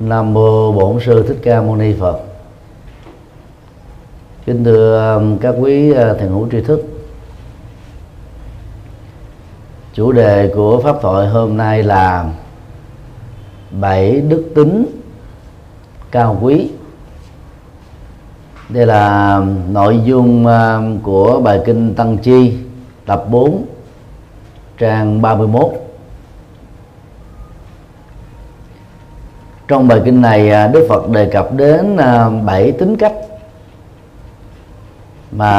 Nam mô Bổn sư Thích Ca Mâu Ni Phật. Kính thưa um, các quý uh, thiền hữu tri thức. Chủ đề của pháp thoại hôm nay là bảy đức tính cao quý. Đây là um, nội dung um, của bài kinh Tăng Chi, tập 4 trang 31 trong bài kinh này à, Đức Phật đề cập đến à, bảy tính cách mà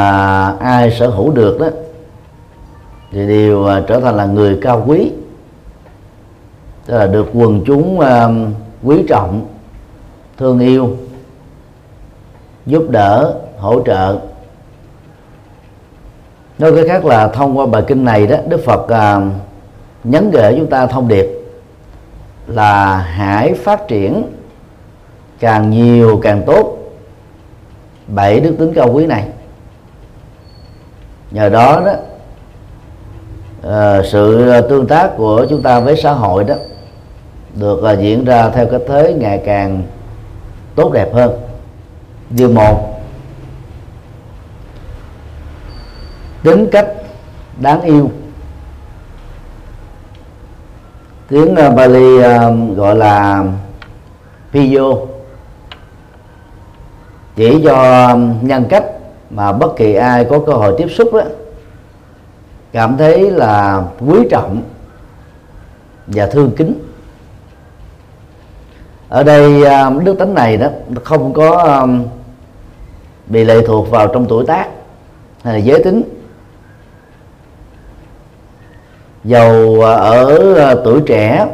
ai sở hữu được đó, thì đều à, trở thành là người cao quý, tức là được quần chúng quý trọng, thương yêu, giúp đỡ, hỗ trợ. Nói cái khác là thông qua bài kinh này đó, Đức Phật nhấn gửi chúng ta thông điệp là hãy phát triển càng nhiều càng tốt. Bảy đức tính cao quý này. Nhờ đó đó uh, sự tương tác của chúng ta với xã hội đó được uh, diễn ra theo cái thế ngày càng tốt đẹp hơn. Điều một tính cách đáng yêu. Tiếng ờ, Bali uh, gọi là Piyo chỉ cho nhân cách mà bất kỳ ai có cơ hội tiếp xúc đó cảm thấy là quý trọng và thương kính. Ở đây uh, đức tính này đó không có bị lệ thuộc vào trong tuổi tác hay là giới tính dầu à, ở à, tuổi trẻ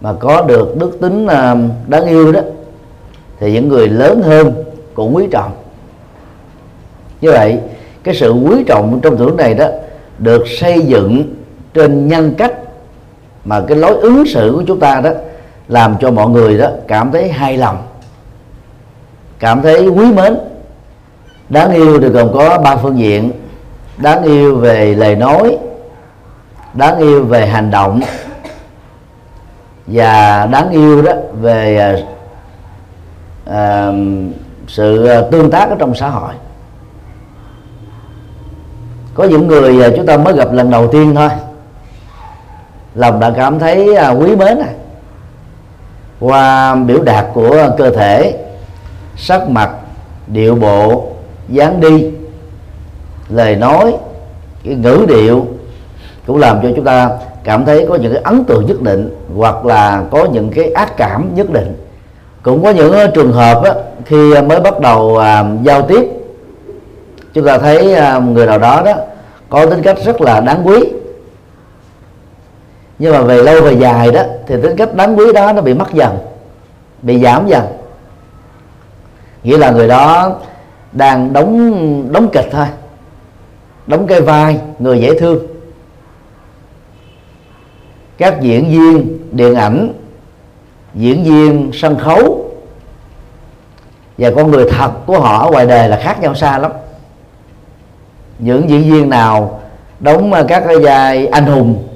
mà có được đức tính à, đáng yêu đó, thì những người lớn hơn cũng quý trọng. Như vậy, cái sự quý trọng trong tuổi này đó được xây dựng trên nhân cách mà cái lối ứng xử của chúng ta đó làm cho mọi người đó cảm thấy hài lòng, cảm thấy quý mến. Đáng yêu thì gồm có ba phương diện. Đáng yêu về lời nói đáng yêu về hành động và đáng yêu đó về uh, sự tương tác ở trong xã hội. Có những người à, chúng ta mới gặp lần đầu tiên thôi lòng đã cảm thấy quý mến này qua biểu đạt của cơ thể sắc mặt điệu bộ dáng đi lời nói cái ngữ điệu cũng làm cho chúng ta cảm thấy có những cái ấn tượng nhất định hoặc là có những cái ác cảm nhất định. Cũng có những ờ, trường hợp á, khi mới bắt đầu à, giao tiếp chúng ta thấy à, người nào đó đó có tính cách rất là đáng quý. Nhưng mà về lâu về dài đó thì tính cách đáng quý đó nó bị mất dần bị giảm dần. Nghĩa là người đó đang đóng đóng kịch thôi đóng cái vai người dễ thương các diễn viên điện ảnh diễn viên sân khấu và con người thật của họ ở ngoài đời là khác nhau xa lắm. Những diễn viên nào đóng các cái vai anh hùng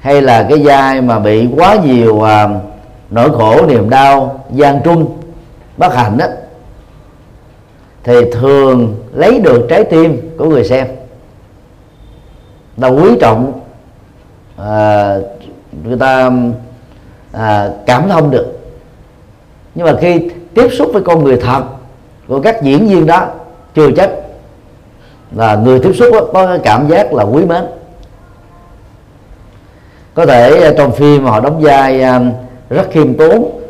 hay là cái vai mà bị quá nhiều à, nỗi khổ niềm đau gian truân bất hạnh đó thì thường lấy được trái tim của người xem. Ta quý trọng à, người ta à, cảm thông được. Nhưng mà khi tiếp xúc với con người thật của các diễn viên đó chưa chắc là người tiếp xúc đó, có cái cảm giác là quý mến. Có thể à, trong phim họ đóng vai à, rất khiêm tốn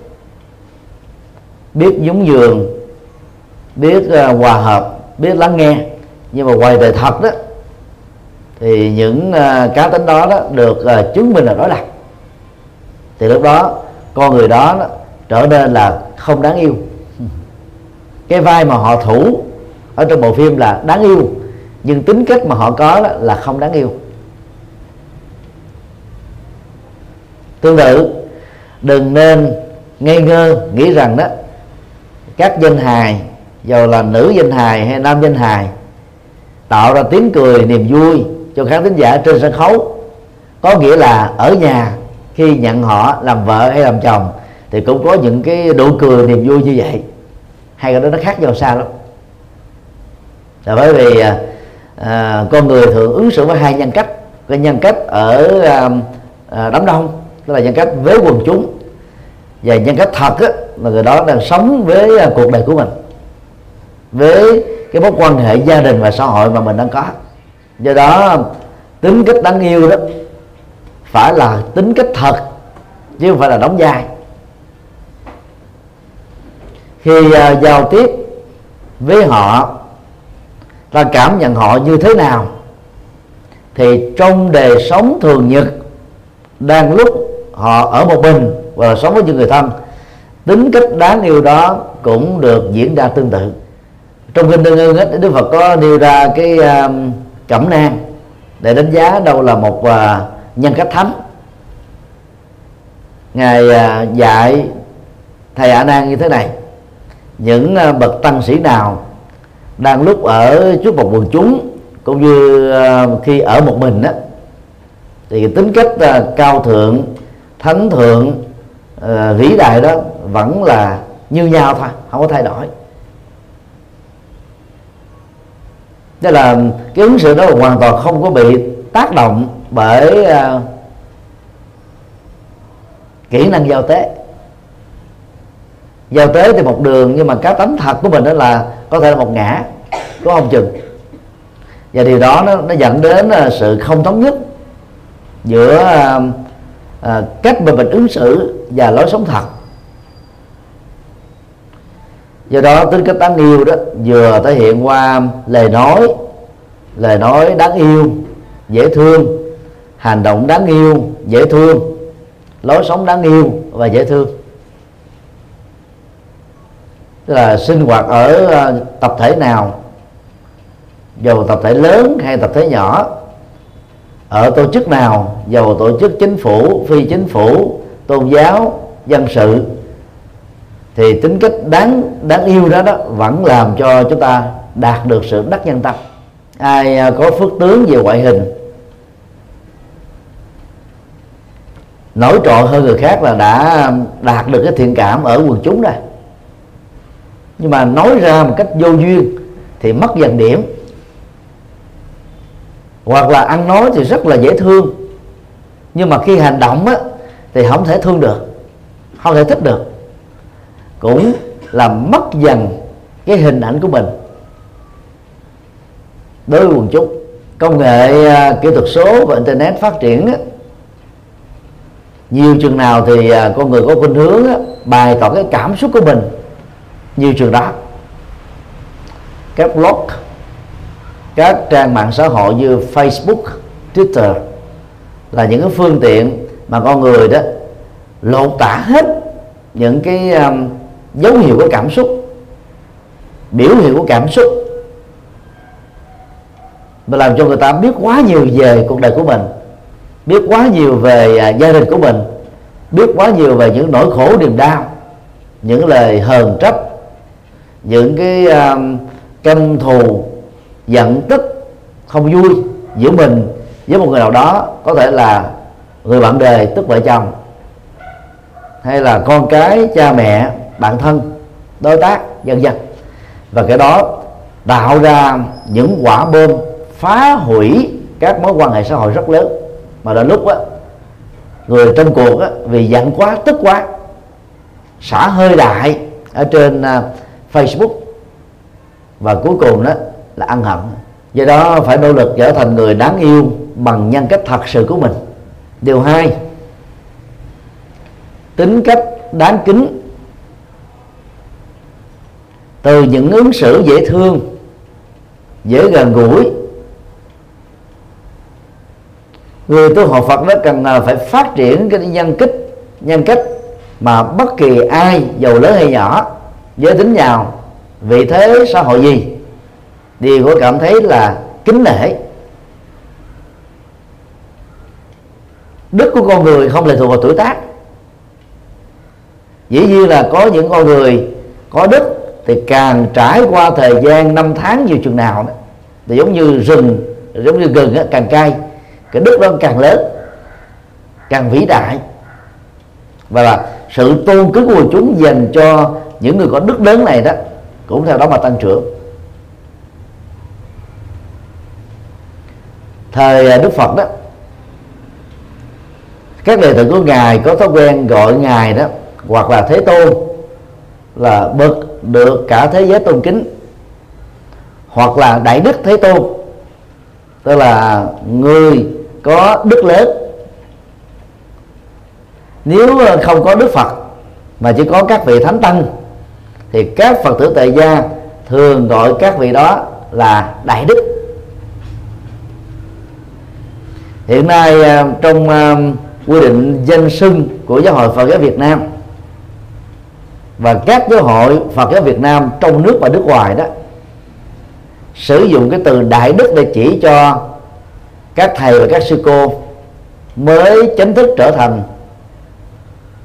biết nhúng giường biết à, hòa hợp biết lắng nghe. Nhưng mà ngoài đời thật đó thì những uh, cá tính đó, đó được uh, chứng minh là đối lập thì lúc đó con người đó, đó trở nên là không đáng yêu. Cái vai mà họ thủ ở trong bộ phim là đáng yêu nhưng tính cách mà họ có đó là không đáng yêu. Tương tự đừng nên ngây ngơ nghĩ rằng đó các danh hài dầu là nữ danh hài hay nam danh hài tạo ra tiếng cười niềm vui cho khán thính giả trên sân khấu. Có nghĩa là ở nhà khi nhận họ làm vợ hay làm chồng thì cũng có những cái nụ cười niềm vui như vậy. Hai cái đó nó khác nhau xa lắm. Là bởi vì à, à con người thường ứng xử với hai nhân cách. Cái nhân cách ở à, à, đám đông tức là nhân cách với quần chúng và nhân cách thật á, là người đó đang sống với à, cuộc đời của mình với cái mối quan hệ gia đình và xã hội mà mình đang có do đó tính cách đáng yêu đó phải là tính cách thật chứ không phải là đóng vai. Khi uh, giao tiếp với họ ta cảm nhận họ như thế nào thì trong đời sống thường nhật đang lúc họ ở một mình và sống với những người thân tính cách đáng yêu đó cũng được diễn ra tương tự. Trong kinh tương ưng đức phật có nêu ra cái uh, cẩm nang để đánh giá đâu là một uh, nhân cách thánh. Ngài uh, dạy thầy a nan như thế này những uh, bậc tăng sĩ nào đang lúc ở trước một quần chúng cũng như uh, khi ở một mình đó thì tính cách uh, cao thượng thánh thượng uh, vĩ đại đó vẫn là như nhau thôi không có thay đổi. Tức là cái ứng xử đó hoàn toàn không có bị tác động bởi uh, kỹ năng giao tế. Giao tế thì một đường nhưng mà cá tánh thật của mình đó là có thể là một ngã có không chừng và điều đó nó, nó dẫn đến uh, sự không thống nhất giữa uh, uh, cách mà mình ứng xử và lối sống thật do đó tính cách đáng yêu đó vừa thể hiện qua lời nói lời nói đáng yêu, dễ thương, hành động đáng yêu, dễ thương, lối sống đáng yêu và dễ thương. Tức là sinh hoạt ở ờ, tập thể nào, dầu tập thể lớn hay tập thể nhỏ, ở tổ chức nào, dầu tổ chức chính phủ, phi chính phủ, tôn giáo, dân sự thì tính cách đáng đáng yêu đó đó vẫn làm cho chúng ta đạt được sự đắc nhân tâm. Ai à, có phước tướng về ngoại hình nổi trội hơn người khác là đã đạt được cái thiện cảm ở quần chúng rồi. Nhưng mà nói ra một cách vô duyên thì mất dần điểm. Hoặc là ăn nói thì rất là dễ thương. Nhưng mà khi hành động á, thì không thể thương được không thể thích được cũng làm mất dần cái hình ảnh của mình. Đối với quần chúng công nghệ à, kỹ thuật số và internet phát triển á, nhiều trường nào thì à, con người có khuynh hướng á, bày tỏ cái cảm xúc của mình nhiều trường đó các blog các trang mạng xã hội như Facebook, Twitter là những cái phương tiện mà con người đó lột tả hết những cái um, dấu hiệu của cảm xúc. Biểu hiện của cảm xúc. Mà làm cho người ta biết quá nhiều về cuộc đời của mình biết quá nhiều về à, gia đình của mình biết quá nhiều về những nỗi khổ niềm đau những lời hờn trách những cái um, căm thù giận tức không vui giữa mình với một người nào đó có thể là người bạn đời tức vợ chồng hay là con cái cha mẹ bạn thân đối tác vân vân. Và cái đó tạo ra những quả bom phá hủy các mối quan hệ xã hội rất lớn. Mà đến lúc á người trong cuộc á, vì giận quá tức quá xả hơi đại ở trên uh, Facebook. Và cuối cùng đó là ăn hận. Do đó phải nỗ lực trở thành người đáng yêu bằng nhân cách thật sự của mình. Điều hai tính cách đáng kính từ những ứng xử dễ thương, dễ gần gũi. Người tu học Phật đó cần phải phát triển cái nhân kích, nhân cách mà bất kỳ ai giàu lớn hay nhỏ, giới tính nào, vị thế, xã hội gì, đều có cảm thấy là kính nể. Đức của con người không lệ thuộc vào tuổi tác. Dĩ nhiên là có những con người có đức thì càng trải qua thời gian năm tháng nhiều chừng nào đó, thì giống như rừng giống như gừng ấy càng cay cái đức đó càng lớn càng vĩ đại. Và là sự tôn kính của chúng dành cho những người có đức lớn này đó cũng theo đó mà tăng trưởng. Thời à, đức phật đó các đệ tử của ngài có thói quen gọi ngài đó hoặc là thế tôn là bậc được cả thế giới tôn kính, hoặc là đại đức thế tôn, tức là người có đức lớn. Nếu không có đức phật mà chỉ có các vị thánh tăng, thì các phật tử tại gia thường gọi các vị đó là đại đức. Hiện nay à, trong à, quy định danh xưng của giáo hội Phật giáo Việt Nam và các giáo hội Phật giáo Việt Nam trong nước và nước ngoài đó, sử dụng cái từ đại đức để chỉ cho các thầy và các sư cô mới chính thức trở thành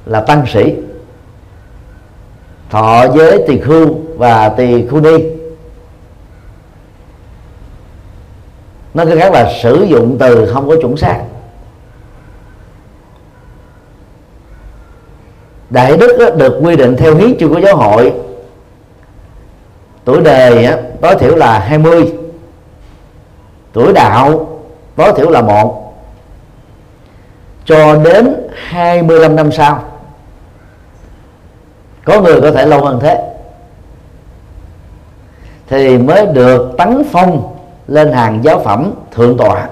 là tăng sĩ. Thọ giới tỳ khưu và tỳ khu ni. Nó cái khác là sử dụng từ không có chuẩn xác. Đại đức được quy định theo hiến chương của giáo hội. Tuổi đời tối thiểu là 20 tuổi đạo, tối thiểu là một. Cho đến 25 năm sau, có người có thể lâu hơn thế. Thì mới được tấn phong lên hàng giáo phẩm thượng tọa.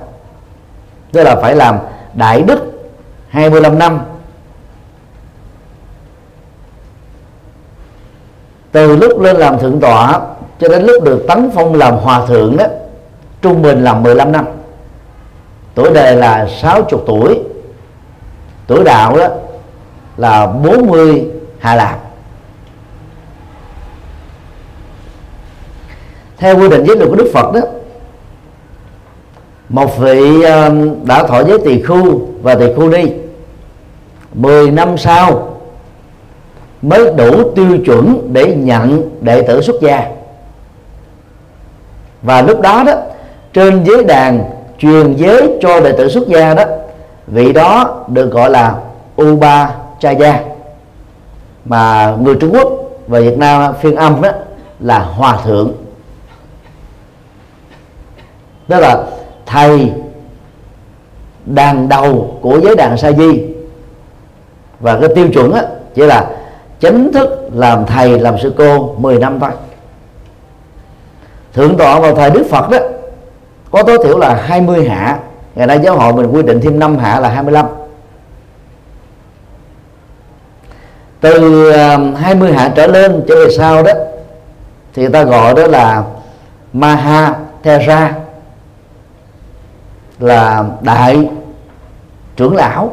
Tức là phải làm đại đức 25 năm. Từ lúc lên làm thượng tọa cho đến lúc được tấn phong làm hòa thượng đó, trung bình là 15 năm. Tuổi đời là 60 tuổi. Tuổi đạo đó là 40 hạ lạc theo quy định giới luật của Đức Phật đó, một vị ờ, đã thọ giới tỳ khu và tỳ khu ni 10 năm sau mới đủ tiêu chuẩn để nhận đệ tử xuất gia. Và lúc đó đó, trên giới đàn truyền giới cho đệ tử xuất gia đó, vị đó được gọi là Uba gia mà người Trung Quốc và Việt Nam, phiên âm đó là hòa thượng. Đó là thầy đàn đầu của giới đàn sa di. Và cái tiêu chuẩn á chỉ là chính thức làm thầy, làm sư cô 10 năm thôi. Thượng tọa vào thời đức phật đó, có tối thiểu là 20 hạ. Ngày nay giáo hội mình quy định thêm 5 hạ là 25 từ à, 20 hạ trở lên trở về sau đó, thì người ta gọi đó là Maha Thera là đại trưởng lão.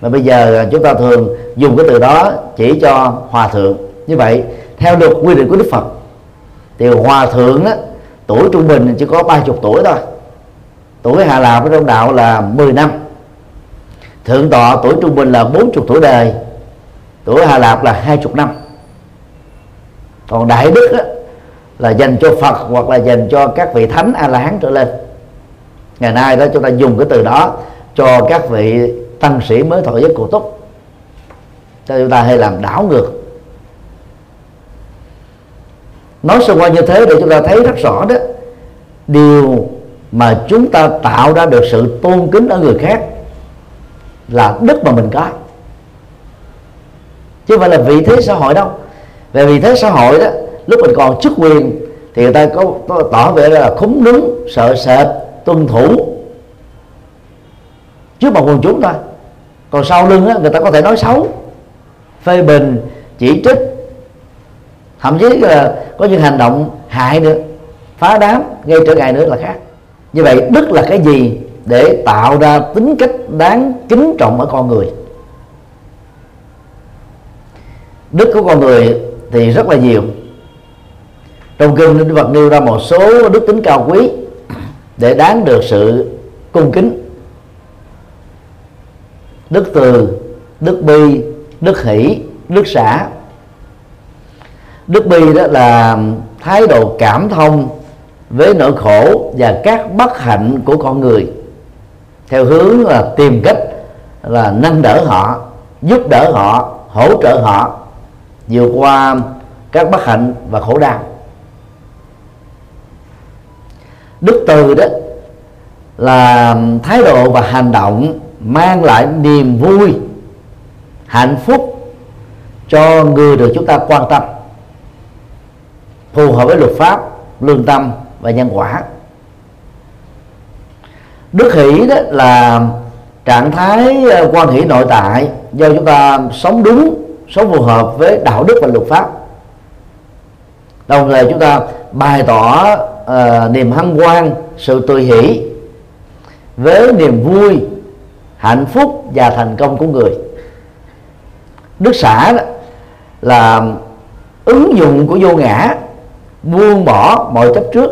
Và bây giờ chúng ta thường dùng cái từ đó chỉ cho hòa thượng. Như vậy theo luật quy định của đức phật thì hòa thượng á, tuổi trung bình chỉ có ba chục tuổi thôi. Tuổi hạ lạp trong đạo là 10 năm. Thượng tọa tuổi trung bình là bốn chục tuổi đời tuổi hạ lạp là hai chục năm. Còn đại đức á, là dành cho phật hoặc là dành cho các vị thánh a la hán trở lên. Ngày nay đó chúng ta dùng cái từ đó cho các vị tăng sĩ mới thọ giới cụ túc cho chúng ta hay làm đảo ngược. Nói sơ qua như thế để chúng ta thấy rất rõ đó. Điều mà chúng ta tạo ra được sự tôn kính ở người khác là đức mà mình có. Chứ không phải là vị thế xã hội đâu. Về vị thế xã hội đó lúc mình còn chức quyền thì người ta có, có tỏ vẻ là khúng núng sợ sệt tuân thủ trước mặt quần chúng thôi. Còn sau lưng á, người ta có thể nói xấu phê bình, chỉ trích. Thậm chí là có những hành động hại nữa, phá đám, gây trở ngại nữa là khác. Như vậy, đức là cái gì để tạo ra tính cách đáng kính trọng ở con người? Đức của con người thì rất là nhiều. Trong kinh, Đức Phật nêu ra một số đức tính cao quý để đáng được sự cung kính. Đức từ, đức bi đức hỷ, đức xã. Đức bi đó là thái độ cảm thông với nỗi khổ và các bất hạnh của con người. Theo hướng là tìm cách là nâng đỡ họ, giúp đỡ họ, hỗ trợ họ vượt qua các bất hạnh và khổ đau. Đức từ đó là thái độ và hành động mang lại niềm vui hạnh phúc cho người được chúng ta quan tâm phù hợp với luật pháp lương tâm và nhân quả. Đức hỷ đó là trạng thái ờ, quan hỷ nội tại do chúng ta sống đúng sống phù hợp với đạo đức và luật pháp. Đồng thời chúng ta bày tỏ uh, niềm hân hoan sự tươi hỷ với niềm vui hạnh phúc và thành công của người đức xã đó là ứng dụng của vô ngã, buông bỏ mọi chấp trước,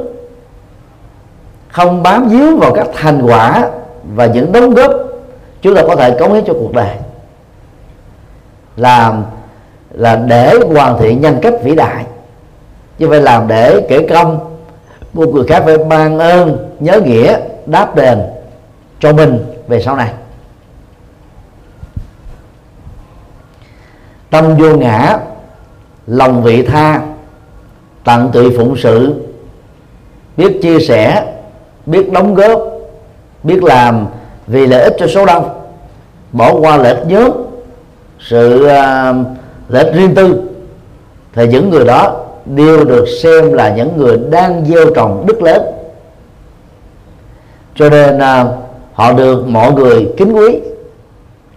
không bám víu vào các thành quả và những đóng góp. Chúng ta có thể cống hiến cho cuộc đời làm, là để hoàn thiện nhân cách vĩ đại. Chứ phải làm để kể công một người khác phải ban ơn, nhớ nghĩa, đáp đền cho mình về sau này. Tâm vô ngã lòng vị tha tận tụy phụng sự biết chia sẻ biết đóng góp biết làm vì lợi ích cho số đông bỏ qua lợi ích nhóm sự uh, lợi ích riêng tư thì những người đó đều được xem là những người đang gieo trồng đức lớn cho nên uh, họ được mọi người kính quý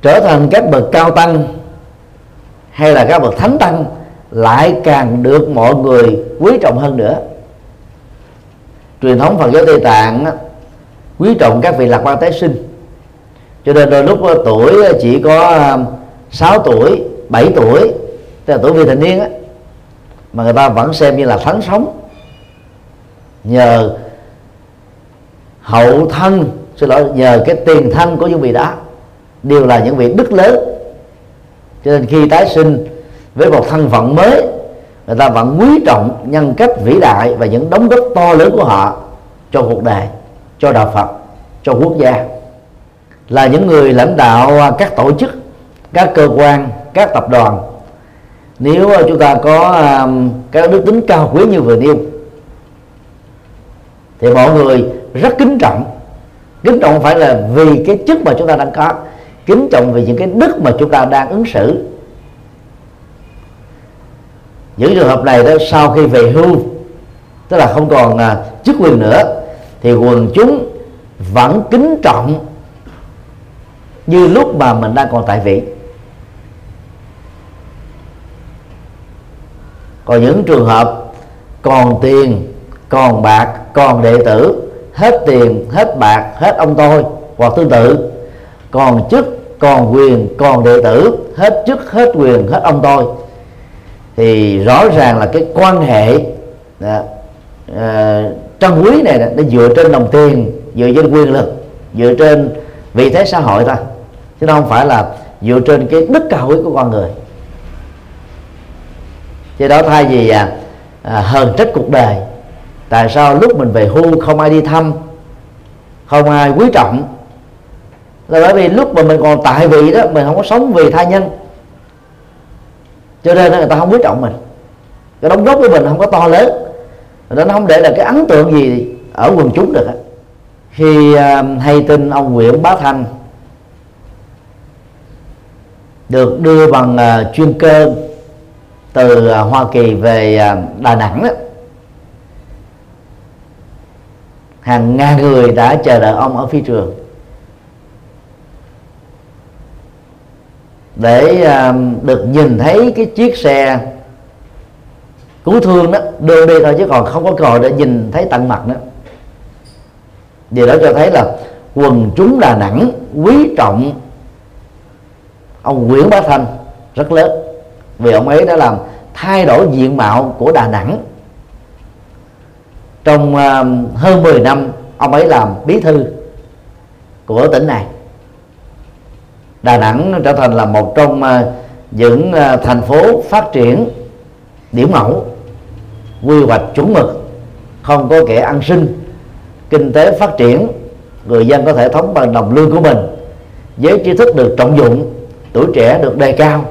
trở thành các bậc cao tăng hay là các bậc thánh tăng lại càng được mọi người quý trọng hơn nữa. Truyền thống Phật giáo Tây Tạng quý trọng các vị lạc quan tái sinh. Cho nên đôi lúc tuổi chỉ có à, 6 tuổi 7 tuổi, tức là tuổi vị thành niên á, mà người ta vẫn xem như là thánh sống. Nhờ hậu thân, xin lỗi, nhờ cái tiền thân của những vị đó đều là những vị đức lớn cho nên khi tái sinh với một thân phận mới, người ta vẫn quý trọng nhân cách vĩ đại và những đóng góp to lớn của họ cho cuộc đời, cho đạo phật, cho quốc gia. Là những người lãnh đạo các tổ chức, các cơ quan, các tập đoàn. Nếu chúng ta có um, các đức tính cao quý như vừa nêu, thì mọi người rất kính trọng. Kính trọng phải là vì cái chức mà chúng ta đang có kính trọng về những cái đức mà chúng ta đang ứng xử. Những trường hợp này đó sau khi về hưu tức là không còn à, chức quyền nữa thì quần chúng vẫn kính trọng như lúc mà mình đang còn tại vị còn những trường hợp còn tiền còn bạc còn đệ tử hết tiền hết bạc hết ông tôi hoặc tương tự còn chức còn quyền còn đệ tử hết chức hết quyền hết ông tôi. Thì rõ ràng là cái quan hệ đó, uh, trân quý này nó dựa trên đồng tiền dựa trên quyền lực dựa trên vị thế xã hội thôi chứ không phải là dựa trên cái đức cao quý của con người. Cho đó thay vì à, à, hờn trách cuộc đời tại sao lúc mình về hưu không ai đi thăm không ai quý trọng là bởi vì lúc mà mình còn tại vị đó mình không có sống vì tha nhân. Cho nên người ta không quý trọng mình. Cái đóng góp của mình không có to lớn. Nó không để là cái ấn tượng gì ở quần chúng được khi à, hay tin ông Nguyễn Bá Thanh được đưa bằng à, chuyên cơ từ à, Hoa Kỳ về Đà Nẵng đó, hàng ngàn người đã chờ đợi ông ở phi trường. Để à, được nhìn thấy cái chiếc xe cứu thương đó, đưa đi thôi, chứ còn không có còi để nhìn thấy tận mặt nữa. Điều đó cho thấy là quần chúng Đà Nẵng quý trọng ông Nguyễn Bá Thanh rất lớn. Vì ông ấy đã làm thay đổi diện mạo của Đà Nẵng. Trong à, hơn 10 năm, ông ấy làm bí thư của tỉnh này. Đà Nẵng trở thành là một trong à, những à, thành phố phát triển điểm mẫu quy hoạch chuẩn mực không có kẻ ăn sinh kinh tế phát triển người dân có thể thống bằng đồng lương của mình giới trí thức được trọng dụng tuổi trẻ được đề cao.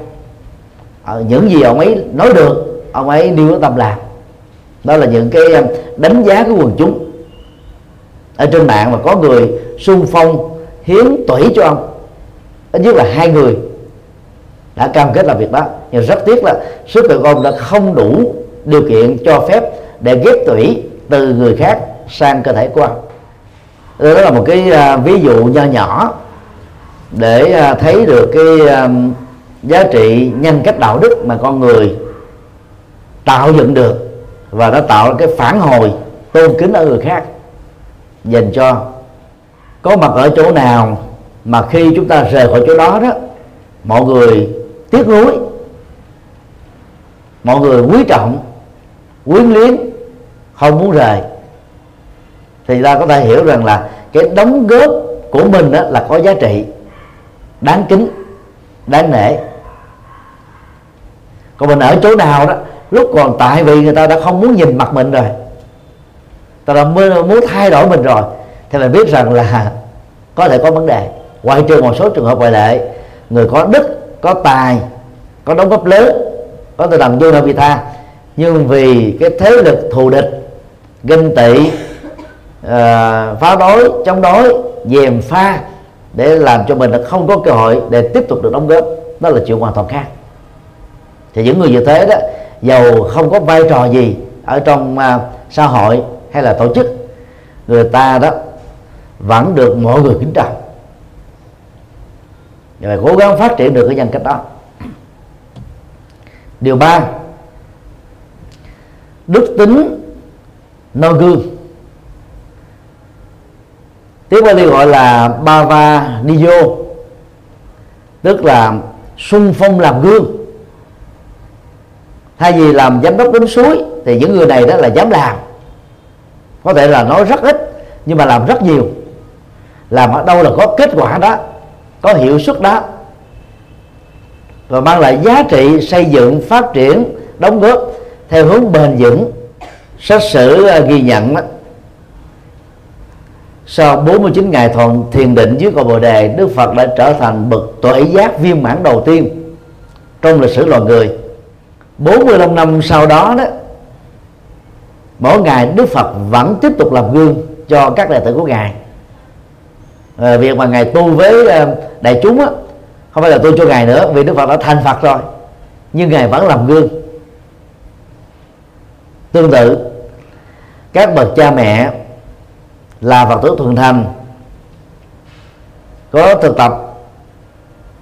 À, những gì ông ấy nói được ông ấy nêu có tâm làm đó là những cái à, đánh giá của quần chúng. Ở trên mạng mà có người xung phong hiến tủy cho ông ít nhất là hai người đã cam kết làm việc đó. Nhưng rất tiếc là sức tự của đã không đủ điều kiện cho phép để ghép tủy từ người khác sang cơ thể của ông đó là một cái uh, ví dụ nho nhỏ để uh, thấy được cái uh, giá trị nhân cách đạo đức mà con người tạo dựng được và nó tạo ra cái phản hồi tôn kính ở người khác dành cho có mặt ở chỗ nào mà khi chúng ta rời khỏi chỗ đó đó, mọi người tiếc nuối, mọi người quý trọng, quyến luyến, không muốn rời. Thì ta có thể hiểu rằng là cái đóng góp của mình đó là có giá trị đáng kính, đáng nể. Còn mình ở chỗ nào đó, lúc còn tại vì người ta đã không muốn nhìn mặt mình rồi, ta đã muốn thay đổi mình rồi, thì mình biết rằng là có thể có vấn đề ngoại trừ một số trường hợp ngoại lệ người có đức có tài có đóng góp lớn có tinh thần vô đạo vị tha nhưng vì cái thế lực thù địch ganh tị uh, phá đối chống đối dèm pha để làm cho mình không có cơ hội để tiếp tục được đóng góp đó là chuyện hoàn toàn khác. Thì những người như thế đó giàu không có vai trò gì ở trong uh, xã hội hay là tổ chức người ta đó vẫn được mọi người kính trọng và phải cố gắng phát triển được cái nhân cách đó. Điều ba, đức tính noi gương. Tiếng Bali gọi là bava niyo tức là sung phong làm gương. Thay vì làm giám đốc đến suối, thì những người này đó là dám làm. Có thể là nói rất ít, nhưng mà làm rất nhiều. Làm ở đâu là có kết quả đó có hiệu suất đó và mang lại giá trị xây dựng phát triển đóng góp theo hướng bền vững. Sách sử ờ, ghi nhận đó, sau 49 ngày thuận thiền định dưới cầu bồ đề Đức Phật đã trở thành bậc tuệ giác viên mãn đầu tiên trong lịch sử loài người. 45 năm sau đó đó mỗi ngày Đức Phật vẫn tiếp tục làm gương cho các đệ tử của ngài à, việc mà ngài tu với à, đại chúng á, không phải là tu cho ngài nữa vì Đức Phật đã thành Phật rồi. Nhưng ngài vẫn làm gương. Tương tự các bậc cha mẹ là Phật tử thuần thành có thực tập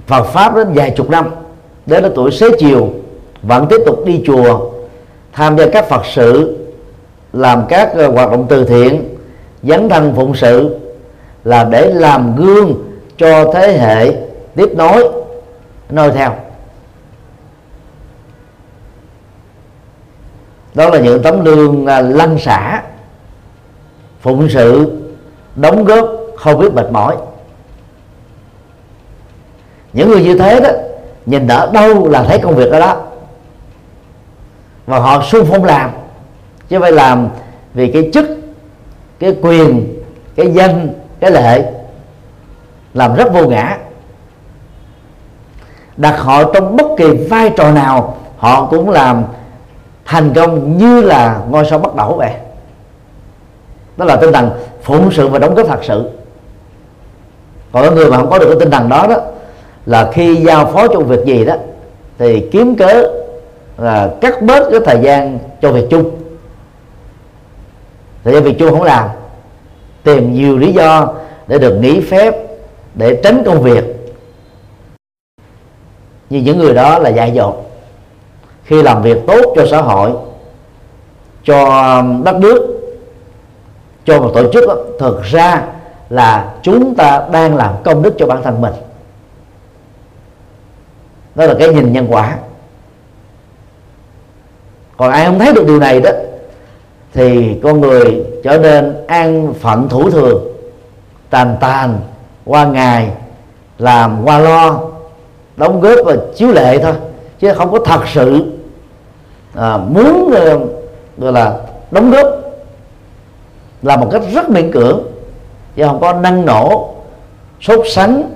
Phật pháp đến vài chục năm. Đến tuổi xế chiều vẫn tiếp tục đi chùa tham gia các Phật sự làm các ờ, hoạt động từ thiện dấn thân phụng sự là để làm gương cho thế hệ tiếp nối. Noi theo. Đó là những tấm lương à, lăn xả. Phụng sự đóng góp không biết mệt mỏi. Những người như thế đó, nhìn ở đâu là thấy công việc ở đó. Và họ xung phong làm, chứ phải làm vì cái chức, cái quyền, cái danh cái lệ làm rất vô ngã. Đặt họ trong bất kỳ vai trò nào, họ cũng làm thành công như là ngôi sao bắt đầu vậy. Đó là tinh thần phụng sự và đóng góp thật sự. Còn người mà không có được cái tinh thần đó đó, là khi giao phó cho việc gì đó, thì kiếm cớ là cắt bớt cái thời gian cho việc chung. Thời gian việc chung không làm tìm nhiều lý do để được nghỉ phép để tránh công việc. Như những người đó là dại dột. Khi làm việc tốt cho xã hội cho đất nước cho một tổ chức đó, thực ra là chúng ta đang làm công đức cho bản thân mình. Đó là cái nhìn nhân quả. Còn ai không thấy được điều này đó thì con người trở nên an phận thủ thường tàn tàn qua ngày làm qua lo đóng góp và chiếu lệ thôi chứ không có thật sự à, muốn ờ, gọi là đóng góp là một cách rất miễn cưỡng chứ không có năng nổ sốt sắng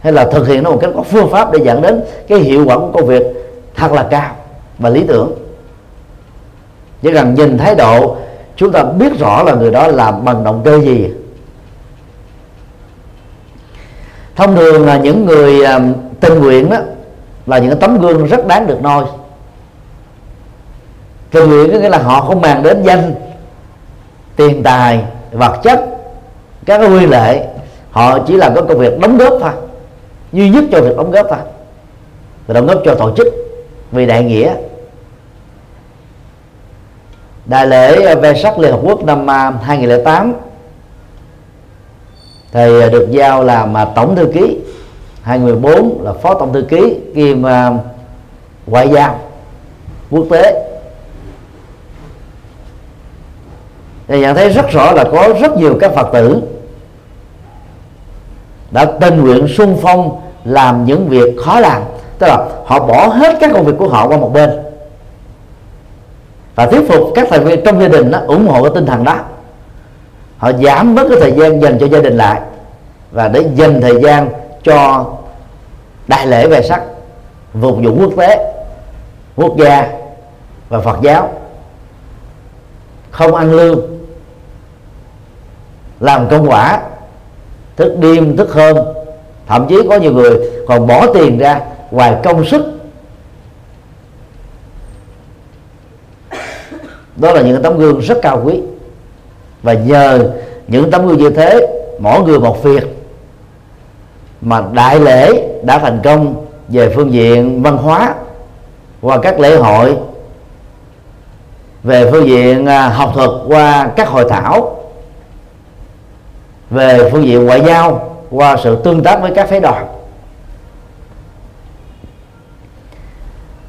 hay là thực hiện nó một cách có phương pháp để dẫn đến cái hiệu quả của công việc thật là cao và lý tưởng chỉ cần nhìn thái độ, chúng ta biết rõ là người đó làm bằng động cơ gì. Thông thường là những người à, tình nguyện đó là những tấm gương rất đáng được noi. Tình nguyện có nghĩa là họ không màng đến danh, tiền tài, vật chất, các cái quy lệ. Họ chỉ làm có công việc đóng góp thôi, duy nhất cho việc đóng góp thôi. Và đóng góp cho tổ chức vì đại nghĩa đại lễ ờ, ve sắc liên hợp quốc năm à, 2008 thì thầy được giao làm à, tổng thư ký. 2014 là phó tổng thư ký kiêm à, ngoại giao quốc tế. Thì nhận thấy rất rõ là có rất nhiều các phật tử đã tình nguyện sung phong làm những việc khó làm. Tức là họ bỏ hết các công việc của họ qua một bên và thuyết phục các thành viên trong gia đình đó, ủng hộ cái tinh thần đó. Họ giảm bớt cái thời gian dành cho gia đình lại và để dành thời gian cho đại lễ về sắc vùng vụ quốc tế quốc gia và phật giáo. Không ăn lương làm công quả thức đêm thức hôm. Thậm chí có nhiều người còn bỏ tiền ra ngoài công sức đó là những tấm gương rất cao quý. Và nhờ những tấm gương như thế, mỗi người một việc. Mà đại lễ đã thành công về phương diện văn hóa qua các lễ hội, về phương diện à, học thuật qua các hội thảo, về phương diện ngoại giao qua sự tương tác với các phái đoàn.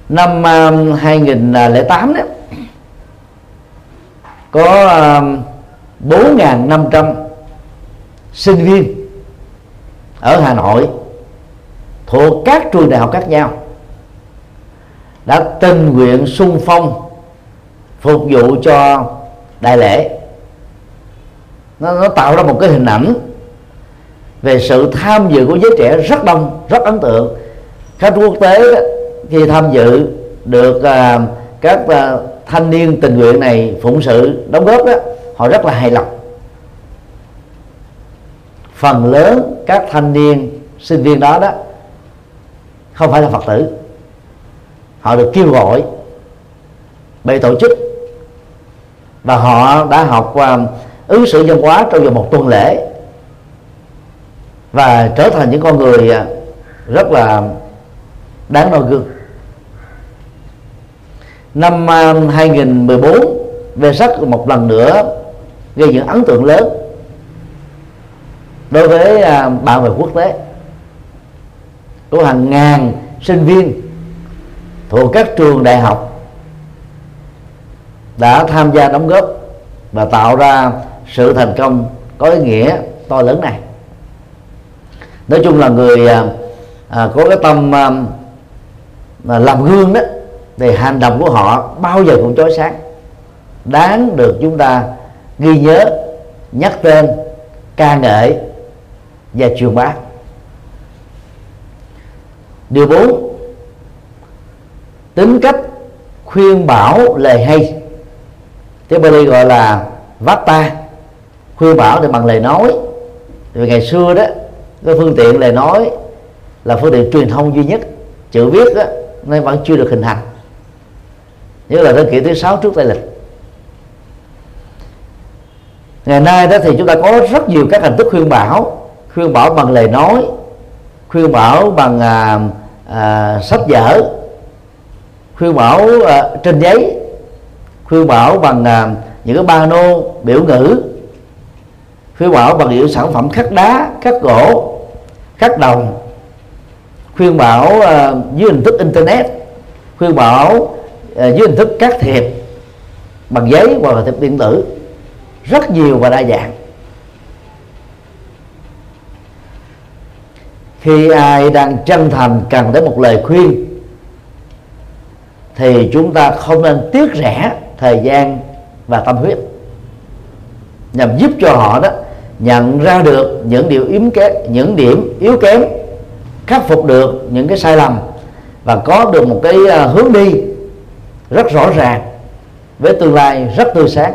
Năm à, 2008 đó có um, 4.500 sinh viên ở Hà Nội thuộc các trường đại học khác nhau đã tình nguyện sung phong phục vụ cho đại lễ. Nó, nó tạo ra một cái hình ảnh về sự tham dự của giới trẻ rất đông rất ấn tượng. Khách quốc tế khi tham dự được uh, các uh, thanh niên tình nguyện này phụng sự, đóng góp đó, họ rất là hài lòng. Phần lớn các thanh niên, sinh viên đó đó, không phải là phật tử. Họ được kêu gọi bởi tổ chức. Và họ đã học qua ứng xử văn hóa trong vòng một tuần lễ. Và trở thành những con người uh, rất là um, đáng noi gương năm à, 2014 về sắc một lần nữa gây những ấn tượng lớn đối với à, bạn bè quốc tế. Có hàng ngàn sinh viên thuộc các trường đại học đã tham gia đóng góp và tạo ra sự thành công có ý nghĩa to lớn này. Nói chung là người à, à có cái tâm à, làm gương đó thì hành động của họ bao giờ cũng chói sáng. Đáng được chúng ta ghi nhớ, nhắc tên, ca ngợi và truyền bá. Điều bốn, tính cách khuyên bảo lời hay. Tiếng Bali gọi là vata, khuyên bảo thì bằng lời nói. Vì ngày xưa đó, cái phương tiện lời nói là phương tiện truyền thông duy nhất, chữ viết đó, nên vẫn chưa được hình thành. Nhất là thế kỷ thứ sáu trước tây lịch. Ngày nay đó thì chúng ta có rất nhiều các hình thức khuyên bảo khuyên bảo bằng lời nói khuyên bảo bằng à, à, sách vở khuyên bảo à, trên giấy khuyên bảo bằng à, những cái ba nô biểu ngữ khuyên bảo bằng những sản phẩm khắc đá khắc gỗ khắc đồng khuyên bảo à, dưới hình thức internet khuyên bảo À, dưới hình thức các thiệp bằng giấy hoặc là thiệp điện tử, rất nhiều và đa dạng. Khi ai đang chân thành cần tới một lời khuyên, thì chúng ta không nên tiếc rẻ thời gian và tâm huyết, nhằm giúp cho họ đó nhận ra được những điều yếu kém, những điểm yếu kém, khắc phục được những cái sai lầm và có được một cái à, hướng đi rất rõ ràng với tương lai rất tươi sáng.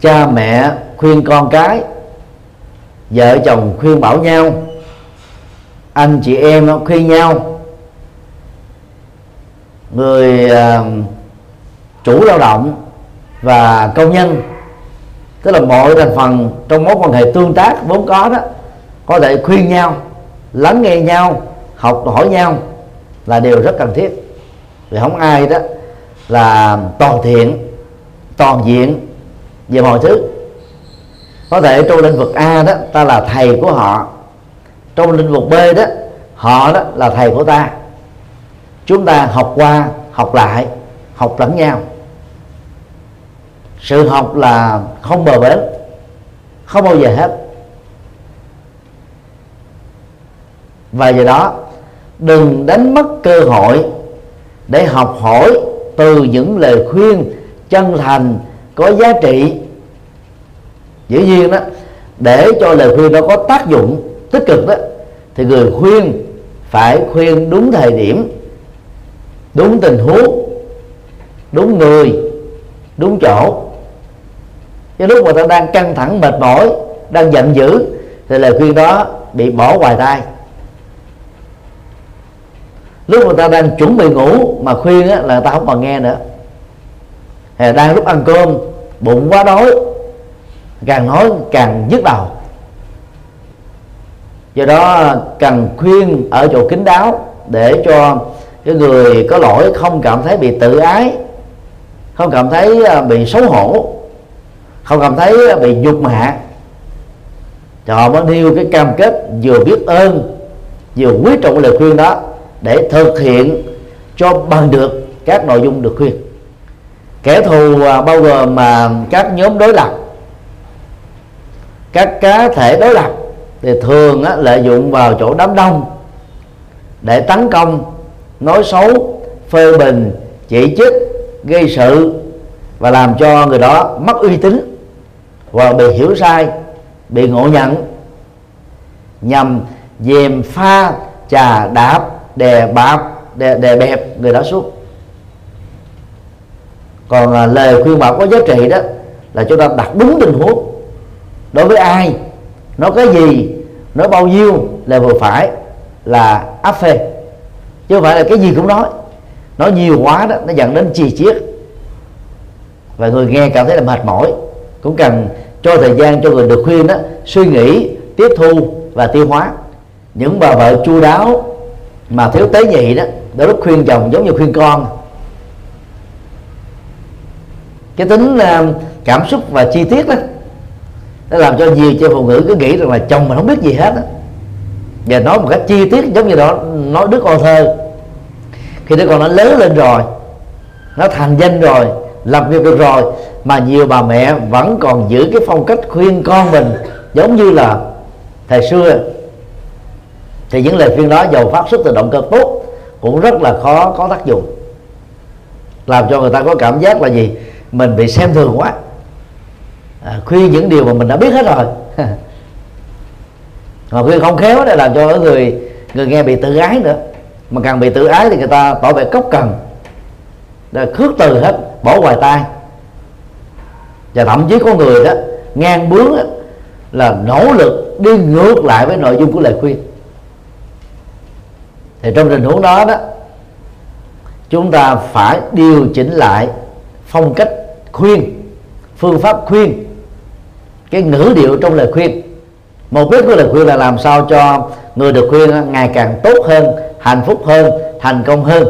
Cha mẹ khuyên con cái vợ chồng khuyên bảo nhau anh chị em khuyên nhau. Người uh, chủ lao động và công nhân tức là mọi thành phần trong mối quan hệ tương tác vốn có đó có thể khuyên nhau lắng nghe nhau học hỏi nhau là điều rất cần thiết. Vì không ai đó là toàn thiện, toàn diện về mọi thứ. Có thể trong lĩnh vực A đó, ta là thầy của họ. Trong lĩnh vực B đó, họ đó là thầy của ta. Chúng ta học qua, học lại, học lẫn nhau. Sự học là không bờ bến, không bao giờ hết. Và do đó, đừng đánh mất cơ hội để học hỏi từ những lời khuyên chân thành có giá trị. Dĩ nhiên đó, để cho lời khuyên đó có tác dụng tích cực đó, thì người khuyên phải khuyên đúng thời điểm, đúng tình huống, đúng người, đúng chỗ. Cái lúc mà ta đang căng thẳng, mệt mỏi, đang giận dữ, thì lời khuyên đó bị bỏ ngoài tai lúc người ta đang chuẩn bị ngủ mà khuyên á, là ta không còn nghe nữa. Hay đang lúc ăn cơm bụng quá đói càng nói càng nhức đầu. Do đó cần khuyên ở chỗ kín đáo để cho cái người có lỗi không cảm thấy bị tự ái không cảm thấy à, bị xấu hổ không cảm thấy à, bị nhục mạ. Họ mới nêu cái cam kết vừa biết ơn vừa quý trọng lời khuyên đó để thực hiện cho bằng được các nội dung được khuyên. Kẻ thù à, bao gồm mà các nhóm đối lập các cá thể đối lập thì thường á, lợi dụng vào chỗ đám đông để tấn công nói xấu phê bình chỉ trích gây sự và làm cho người đó mất uy tín hoặc bị hiểu sai bị ngộ nhận nhằm dèm pha trà đạp đè bạp đè, đè bẹp người đó xuống. Còn à, lời khuyên bảo có giá trị đó là chúng ta đặt đúng tình huống. Đối với ai nó cái gì nó bao nhiêu là vừa phải là áp phê. Chứ không phải là cái gì cũng nói. Nói nhiều quá đó nó dẫn đến trì chiết. Và người nghe cảm thấy là mệt mỏi. Cũng cần cho thời gian cho người được khuyên đó suy nghĩ tiếp thu và tiêu hóa. Những bà vợ chu đáo mà thiếu tế nhị đó, đôi lúc khuyên chồng giống như khuyên con. Cái tính ờ, cảm xúc và chi tiết đó, nó làm cho nhiều chị phụ nữ cứ nghĩ rằng là chồng mình không biết gì hết đó. và nói một cách chi tiết giống như đó, nói đứa con thơ. Khi đứa con nó lớn lên rồi, nó thành danh rồi, lập nghiệp được rồi, mà nhiều bà mẹ vẫn còn giữ cái phong cách khuyên con mình giống như là thời xưa thì những lời khuyên đó dầu phát xuất từ động cơ tốt cũng rất là khó có tác dụng. Làm cho người ta có cảm giác là gì? Mình bị xem thường quá. À, khuyên những điều mà mình đã biết hết rồi. Mà khuyên không khéo để làm cho người người nghe bị tự ái nữa. Mà càng bị tự ái thì người ta tỏ vẻ cốc cần để khước từ hết bỏ ngoài tai. Và thậm chí có người đó ngang bướng đó, là nỗ lực đi ngược lại với nội dung của lời khuyên thì trong tình huống đó đó, chúng ta phải điều chỉnh lại phong cách khuyên, phương pháp khuyên, cái ngữ điệu trong lời khuyên. Mục đích của lời khuyên là làm sao cho người được khuyên ngày càng tốt hơn, hạnh phúc hơn, thành công hơn,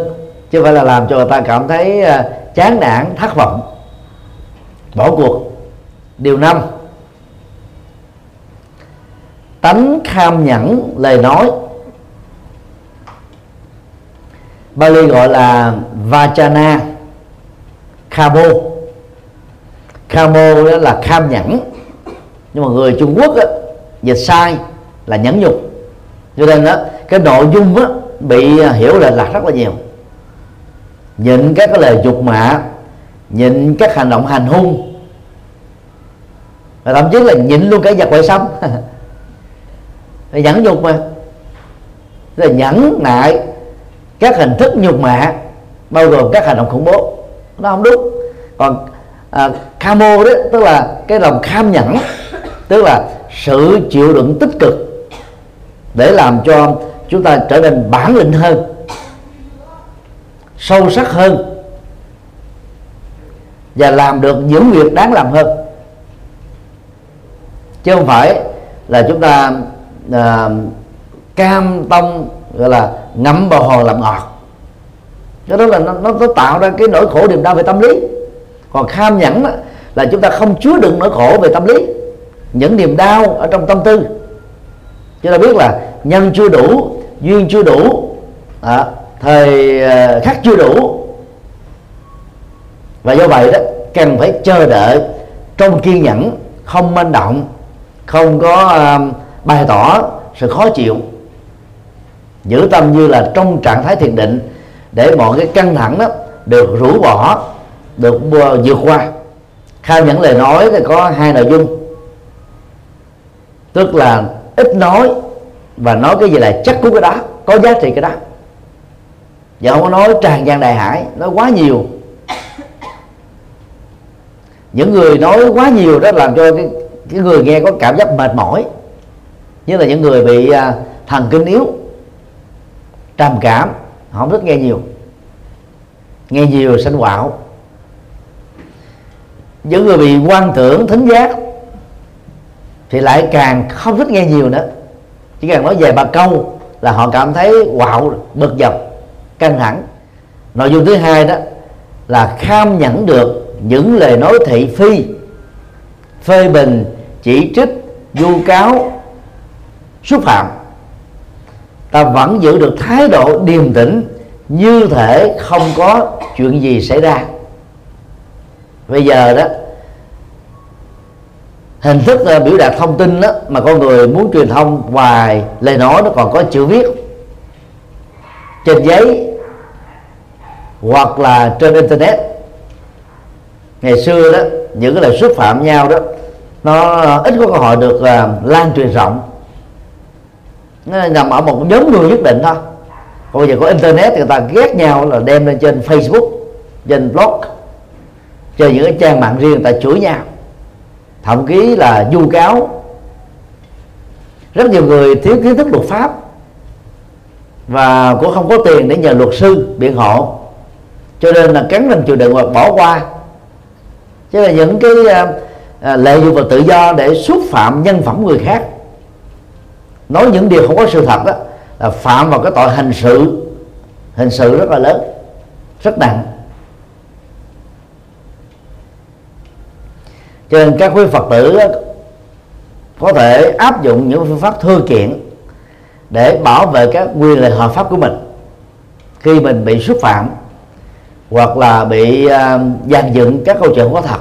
chứ không phải là làm cho người ta cảm thấy à, chán nản, thất vọng. Bỏ cuộc. Điều năm, tánh kham nhẫn lời nói. Bali gọi là Vajana Kamo Kamo đó là kham nhẫn nhưng mà người Trung Quốc đó, dịch sai là nhẫn nhục. Cho nên đó cái nội dung á, bị à, hiểu lệch lạc rất là nhiều. Nhịn các cái lời dục mạ nhịn các hành động hành hung. Và thậm chí là nhịn luôn cả giặc ngoại xâm nhẫn nhục mà. Là nhẫn nại các hình thức nhục mạ bao gồm các hành động khủng bố. Nó không đúng. Còn à, camo đó tức là cái lòng kham nhẫn tức là sự chịu đựng tích cực để làm cho chúng ta trở nên bản lĩnh hơn sâu sắc hơn và làm được những việc đáng làm hơn. Chứ không phải là chúng ta à, cam tâm gọi là ngấm bào hòn làm ngọt. Cái đó là nó, nó, nó tạo ra cái nỗi khổ niềm đau về tâm lý. Còn kham nhẫn đó, là chúng ta không chứa đựng nỗi khổ về tâm lý. Những niềm đau ở trong tâm tư. Chúng ta biết là nhân chưa đủ duyên chưa đủ à, thời à, khắc chưa đủ. Và do vậy đó cần phải chờ đợi trong kiên nhẫn không manh động không có uh, bày tỏ sự khó chịu giữ tâm như là trong trạng thái thiền định để mọi cái căng thẳng đó được rũ bỏ được vượt qua. Khai những lời nói thì có hai nội dung. Tức là ít nói và nói cái gì là chắc của cái đó có giá trị cái đó. Và không có nói tràn gian đại hải nói quá nhiều. Những người nói quá nhiều đó làm cho cái, cái người nghe có cảm giác mệt mỏi. Như là những người bị à, thần kinh yếu trầm cảm, không thích nghe nhiều. Nghe nhiều sanh quạo. Những người bị quan tưởng, thính giác thì lại càng không thích nghe nhiều nữa. Chỉ cần nói về ba câu là họ cảm thấy quạo, bực dọc, căng thẳng. Nội dung thứ hai đó là kham nhẫn được những lời nói thị phi, phê bình, chỉ trích, vu cáo, xúc phạm ta vẫn giữ được thái độ điềm tĩnh như thể không có chuyện gì xảy ra. Bây giờ đó hình thức ờ, biểu đạt thông tin đó mà con người muốn truyền thông ngoài lời nói nó còn có chữ viết trên giấy hoặc là trên internet. Ngày xưa đó những cái lời xúc phạm nhau đó nó ít có cơ hội được uh, lan truyền rộng nằm ở một nhóm người nhất định thôi. Còn bây giờ có internet thì người ta ghét nhau là đem lên trên facebook trên blog trên những cái trang mạng riêng người ta chửi nhau. Thậm chí là du cáo. Rất nhiều người thiếu kiến thức luật pháp và cũng không có tiền để nhờ luật sư biện hộ. Cho nên là cắn răng chịu đựng hoặc bỏ qua. Chứ là những cái uh, uh, lợi dụng vào tự do để xúc phạm nhân phẩm người khác nói những điều không có sự thật đó là phạm vào cái tội hình sự. Hình sự rất là lớn rất nặng. Cho nên các quý phật tử có thể áp dụng những phương pháp thư kiện để bảo vệ các quyền lợi hợp pháp của mình. Khi mình bị xúc phạm hoặc là bị uh, dàn dựng các câu chuyện không có thật.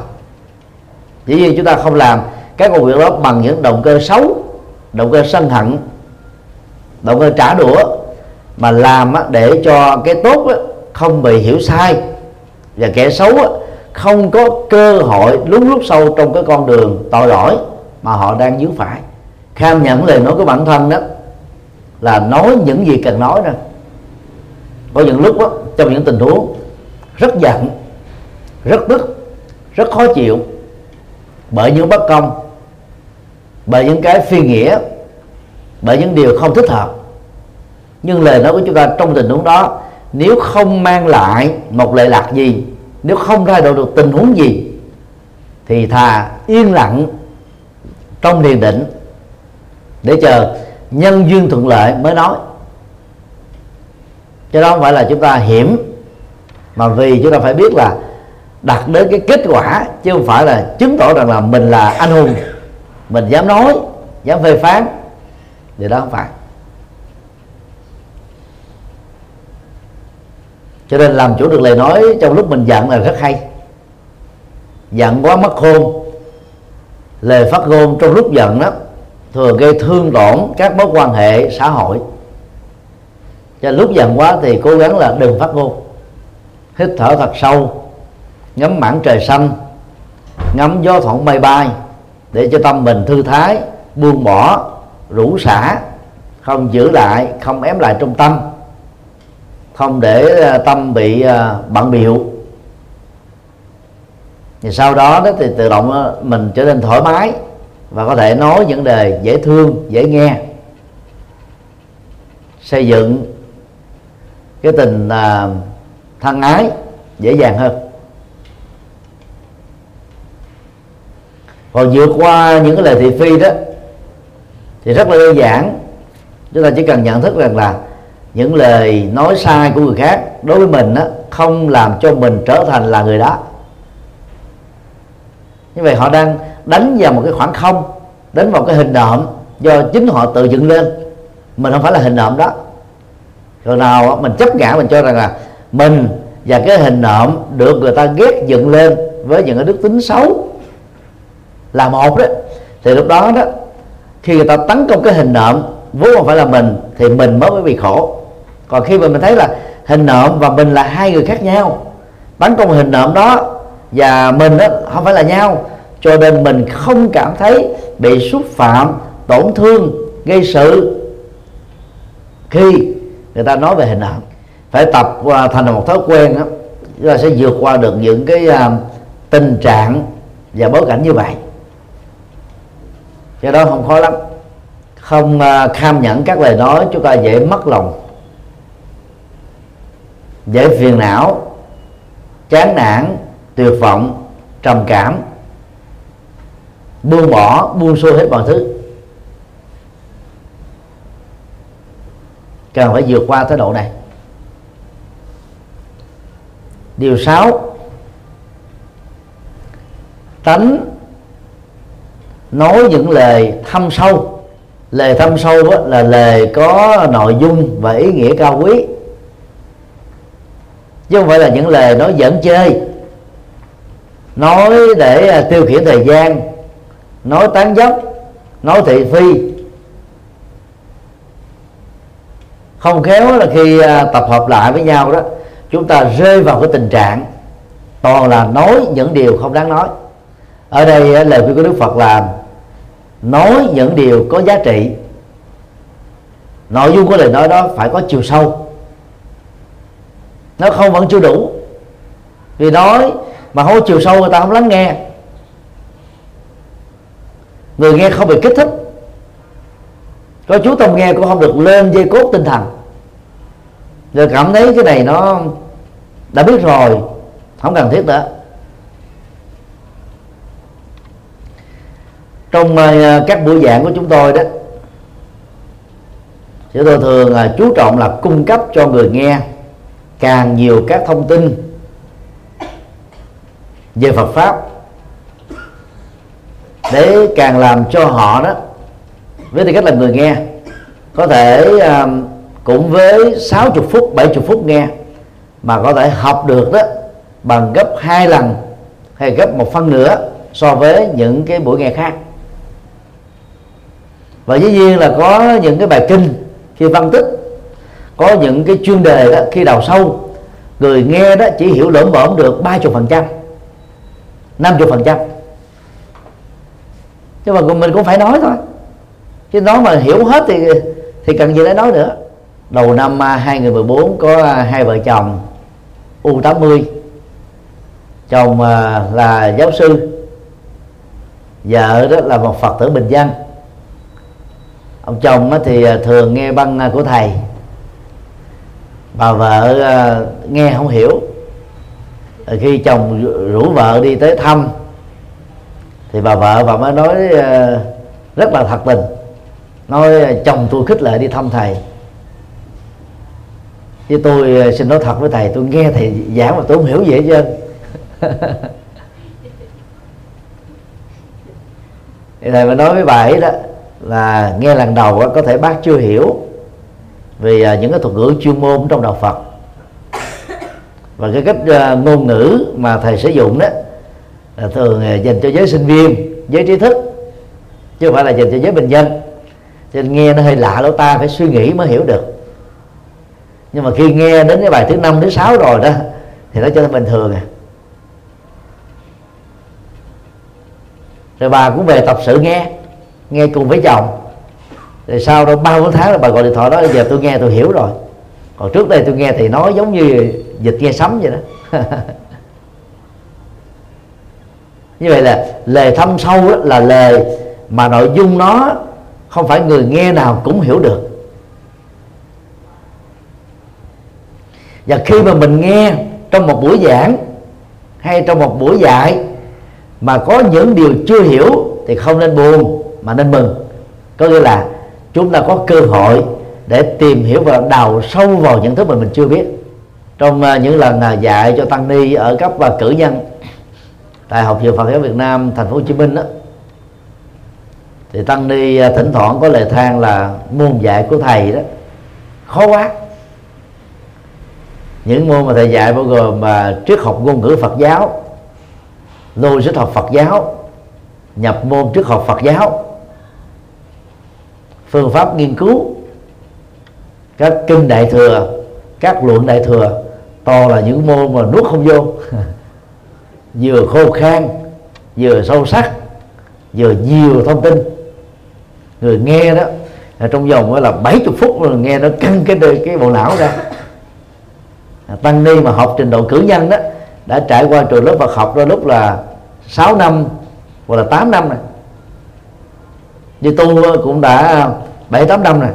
Dĩ nhiên chúng ta không làm các công việc đó bằng những động cơ xấu động cơ sân hận động cơ trả đũa mà làm để cho cái tốt không bị hiểu sai. Và kẻ xấu không có cơ hội lún lúc sâu trong cái con đường tội lỗi mà họ đang dướng phải. Kham nhận lời nói của bản thân đó là nói những gì cần nói ra. Có những lúc đó, trong những tình huống rất giận rất tức rất khó chịu bởi những bất công bởi những cái phi nghĩa, bởi những điều không thích hợp. Nhưng lời nói của chúng ta trong tình huống đó, nếu không mang lại một lệ lạc gì, nếu không thay đổi được tình huống gì, thì thà yên lặng trong thiền định để chờ nhân duyên thuận lợi mới nói. Cho đó không phải là chúng ta hiểm, mà vì chúng ta phải biết là đặt đến cái kết quả, chứ không phải là chứng tỏ rằng là mình là anh hùng mình dám nói, dám phê phán thì đó không phải. Cho nên làm chủ được lời nói trong lúc mình giận là rất hay. Giận quá mất khôn. Lời phát ngôn trong lúc giận đó thường gây thương tổn các mối quan hệ xã hội. Cho lúc giận quá thì cố gắng là đừng phát ngôn. Hít thở thật sâu, ngắm mảng trời xanh, ngắm gió thoảng mây bay để cho tâm mình thư thái, buông bỏ rủ xả không giữ lại, không ém lại trong tâm, không để ờ, tâm bị ờ, bận biệu thì sau đó đó thì tự động ờ, mình trở nên thoải mái và có thể nói những đề dễ thương, dễ nghe. Xây dựng cái tình thân ái dễ dàng hơn. Còn vượt qua những cái lời thị phi đó thì rất là đơn giản. Chúng ta chỉ cần nhận thức rằng là những lời nói sai của người khác đối với mình đó, không làm cho mình trở thành là người đó. Như vậy họ đang đánh vào một cái khoảng không đánh vào cái hình nộm do chính họ tự dựng lên. Mình không phải là hình nộm đó. Rồi nào mình chấp ngã mình cho rằng là mình và cái hình nộm được người ta ghét dựng lên với những cái đức tính xấu là một đó thì lúc đó đó khi người ta tấn công cái hình nộm vốn không phải là mình thì mình mới bị khổ. Còn khi mà mình thấy là hình nộm và mình là hai người khác nhau tấn công hình nộm đó và mình đó không phải là nhau cho nên mình không cảm thấy bị xúc phạm tổn thương gây sự. Khi người ta nói về hình nộm phải tập thành một thói quen đó chúng ta sẽ vượt qua được những cái uh, tình trạng và bối cảnh như vậy cái đó không khó lắm. Không uh, kham nhẫn các lời nói chúng ta dễ mất lòng. Dễ phiền não chán nản tuyệt vọng trầm cảm. Buông bỏ buông xuôi hết mọi thứ. Cần phải vượt qua tới độ này. Điều sáu. Tánh nói những lời thâm sâu. Lời thâm sâu đó là lời có nội dung và ý nghĩa cao quý. Chứ không phải là những lời nói dẫn chơi. Nói để à, tiêu khiển thời gian. Nói tán dốc nói thị phi. Không khéo là khi à, tập hợp lại với nhau đó, chúng ta rơi vào cái tình trạng toàn là nói những điều không đáng nói. Ở đây à, lời khuyên của đức phật là nói những điều có giá trị. Nội dung của lời nói đó phải có chiều sâu. Nó không vẫn chưa đủ. Vì nói mà không có chiều sâu người ta không lắng nghe. Người nghe không bị kích thích. Có chú tâm nghe cũng không được lên dây cốt tinh thần. Rồi cảm thấy cái này nó đã biết rồi. Không cần thiết nữa. Trong ờ, các buổi giảng của chúng tôi đó chúng tôi thường ờ, chú trọng là cung cấp cho người nghe càng nhiều các thông tin về Phật pháp để càng làm cho họ đó với tư cách là người nghe có thể um, cũng với 60 phút 70 phút nghe mà có thể học được đó bằng gấp hai lần hay gấp một phân nữa so với những cái buổi nghe khác và dĩ nhiên là có những cái bài kinh, khi phân tích, có những cái chuyên đề đó, khi đào sâu, người nghe đó chỉ hiểu lỡm bỡm được ba chục phần trăm, năm chục phần trăm. Nhưng mà mình cũng phải nói thôi. Chứ nói mà hiểu hết thì thì cần gì để nói nữa. Đầu năm à, 2014 có à, hai vợ chồng U80 chồng à, là giáo sư. Vợ đó là một phật tử bình dân ông chồng thì à, thường nghe băng à, của thầy. Bà vợ à, nghe không hiểu. Khi chồng rủ vợ đi tới thăm, thì bà vợ bà mới nói rất là thật tình. Nói chồng tôi khích lệ đi thăm thầy. Chứ tôi xin nói thật với thầy, tôi nghe thầy giảng mà tôi không hiểu gì hết trơn. Thì thầy mới nói với bà ấy đó là nghe lần đầu có thể bác chưa hiểu vì à, những cái thuật ngữ chuyên môn trong đạo Phật. Và cái cách à, ngôn ngữ mà thầy sử dụng đó, là thường à, dành cho giới sinh viên, giới trí thức, chứ không phải là dành cho giới bình dân. Cho nên nghe nó hơi lạ lỗ ta phải suy nghĩ mới hiểu được. Nhưng mà khi nghe đến cái bài thứ năm, thứ sáu rồi đó, thì nó trở thành bình thường à. Rồi bà cũng về tập sự nghe nghe cùng với chồng. Rồi sau đó ba bốn tháng là bà gọi điện thoại đó giờ tôi nghe, tôi hiểu rồi. Còn trước đây tôi nghe thì nói giống như dịch nghe sấm vậy đó. Như vậy là lời thâm sâu là lời mà nội dung nó không phải người nghe nào cũng hiểu được. Và khi mà mình nghe trong một buổi giảng hay trong một buổi dạy mà có những điều chưa hiểu thì không nên buồn mà nên mừng. Có nghĩa là chúng ta có cơ hội để tìm hiểu và đào sâu vào những thứ mà mình chưa biết. Trong à, những lần à, dạy cho tăng ni ở cấp và cử nhân tại học viện Phật giáo Việt Nam, thành phố Hồ Chí Minh đó thì tăng ni à, thỉnh thoảng có lời than là môn dạy của thầy đó. Khó quá. Những môn mà thầy dạy bao gồm mà triết học ngôn ngữ Phật giáo, logic học Phật giáo, nhập môn triết học Phật giáo phương pháp nghiên cứu. Các kinh đại thừa, các luận đại thừa, to là những môn mà nuốt không vô. Vừa khô khan, vừa sâu sắc, vừa nhiều thông tin. Người nghe đó trong vòng là 70 phút rồi nghe nó căng cái cái bộ não ra. À, Tăng ni mà học trình độ cử nhân đó, đã trải qua trường lớp Phật học đôi lúc là 6 năm hoặc là 8 năm này như tu ờ, cũng đã ờ, 7 8 năm này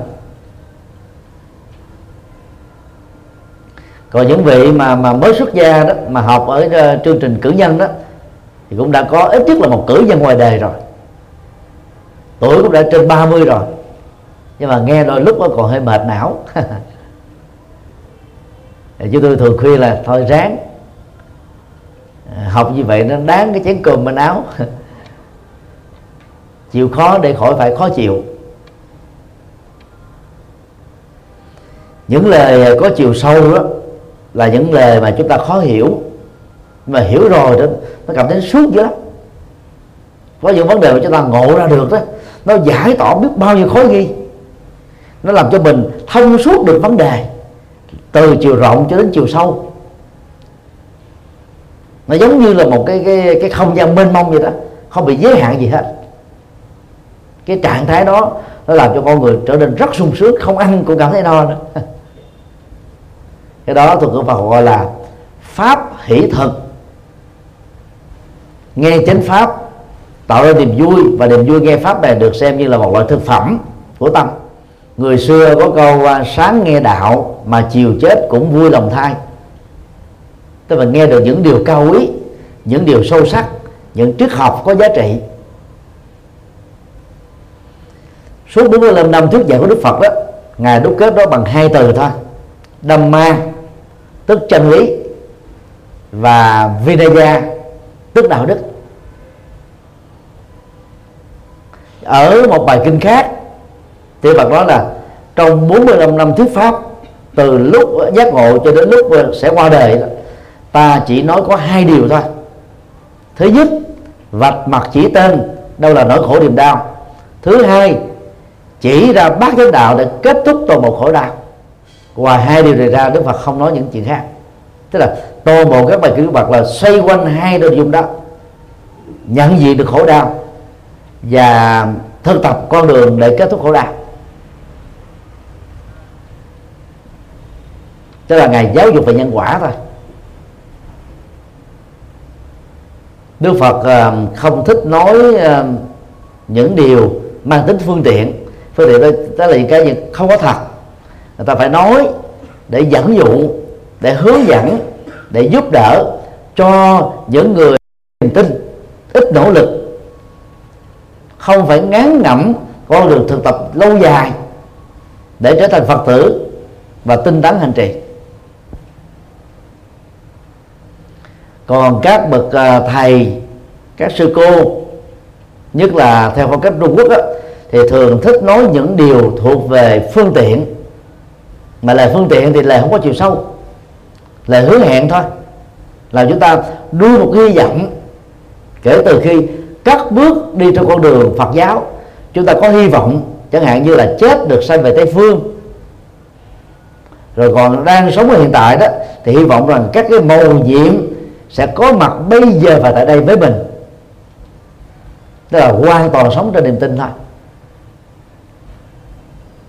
còn những vị mà mà mới xuất gia đó mà học ở uh, chương trình cử nhân đó thì cũng đã có ít nhất là một cử nhân ngoài đời rồi. Tuổi cũng đã trên 30 rồi. Nhưng mà nghe đôi lúc nó còn hơi mệt não. Chúng tôi thường khuyên là thôi ráng học như vậy nó đáng cái chén cơm bên áo. chịu khó để khỏi phải khó chịu. Những lời có chiều sâu đó là những lời mà chúng ta khó hiểu. Mà hiểu rồi đó, nó cảm thấy suốt dữ lắm. Có những vấn đề mà chúng ta ngộ ra được đó, nó giải tỏa biết bao nhiêu khối ghi nó làm cho mình thông suốt được vấn đề, từ chiều rộng cho đến chiều sâu. Nó giống như là một cái cái cái không gian mênh mông vậy đó, không bị giới hạn gì hết cái trạng thái đó nó làm cho con người trở nên rất sung sướng, không ăn, cũng cảm thấy no nữa. Cái đó thuộc ngữ Phật gọi là pháp hỷ thực. Nghe chánh pháp, tạo ra niềm vui, và niềm vui nghe pháp này được xem như là một loại thực phẩm của tâm. Người xưa có câu à, sáng nghe đạo mà chiều chết cũng vui lòng thai tức là nghe được những điều cao quý, những điều sâu sắc, những triết học có giá trị. Suốt 45 năm thuyết giảng của Đức Phật đó, ngài đúc kết đó bằng hai từ thôi. Dhamma tức chân lý, và Vinaya, tức đạo đức. Ở một bài kinh khác thì Phật nói là trong 45 năm thuyết pháp, từ lúc giác ngộ cho đến lúc sẽ qua đời ta chỉ nói có hai điều thôi. Thứ nhất, vạch mặt chỉ tên, đâu là nỗi khổ niềm đau. Thứ hai chỉ ra bát chánh đạo để kết thúc toàn bộ khổ đau. Ngoài hai điều này ra, đức phật không nói những chuyện khác. Tức là toàn bộ các bài kinh phật là xoay quanh hai nội dung đó. Nhận diện được khổ đau và thực tập con đường để kết thúc khổ đau. Tức là ngày giáo dục về nhân quả thôi. Đức Phật ờ, không thích nói ờ, những điều mang tính phương tiện phương tiện đó, đó là những cái gì? Không có thật. Người ta phải nói để dẫn dụ để hướng dẫn để giúp đỡ cho những người niềm tin ít nỗ lực. Không phải ngán ngẩm con đường thực tập lâu dài để trở thành phật tử và tinh tấn hành trì. Còn các bậc à, thầy các sư cô nhất là theo phong cách Trung Quốc đó, thì thường thích nói những điều thuộc về phương tiện. Mà lời phương tiện thì lời không có chiều sâu. Lời hứa hẹn thôi. Là chúng ta nuôi một hy vọng. Kể từ khi cắt bước đi trên con đường Phật giáo, chúng ta có hy vọng, chẳng hạn như là chết được sanh về Tây phương. Rồi còn đang sống ở hiện tại đó, thì hy vọng rằng các cái màu nhiệm sẽ có mặt bây giờ và tại đây với mình. Tức là hoàn toàn sống trên niềm tin thôi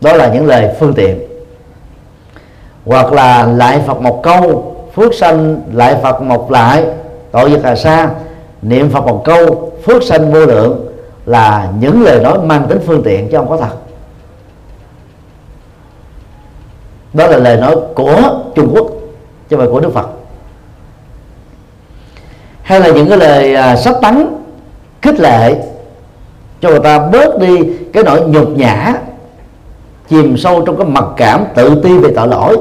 đó là những lời phương tiện. Hoặc là lại phật một câu phước sanh lại phật một lại tội diệt hà sa niệm phật một câu phước sanh vô lượng là những lời nói mang tính phương tiện chứ không có thật. Đó là lời nói của Trung Quốc chứ không phải của Đức Phật. Hay là những cái lời à, sắp tắn khích lệ cho người ta bớt đi cái nỗi nhục nhã chìm sâu trong cái mặc cảm tự ti về tội lỗi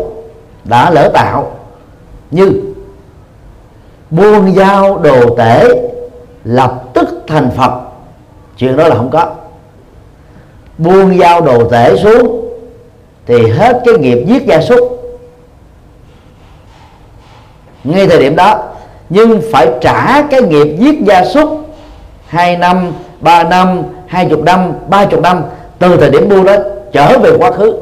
đã lỡ tạo. Như buông dao đồ tể lập tức thành phật. Chuyện đó là không có. Buông dao đồ tể xuống thì hết cái nghiệp giết gia súc. Ngay thời điểm đó, nhưng phải trả cái nghiệp giết gia súc hai năm, ba năm, hai chục năm, ba chục năm từ thời điểm buông đó trở về quá khứ.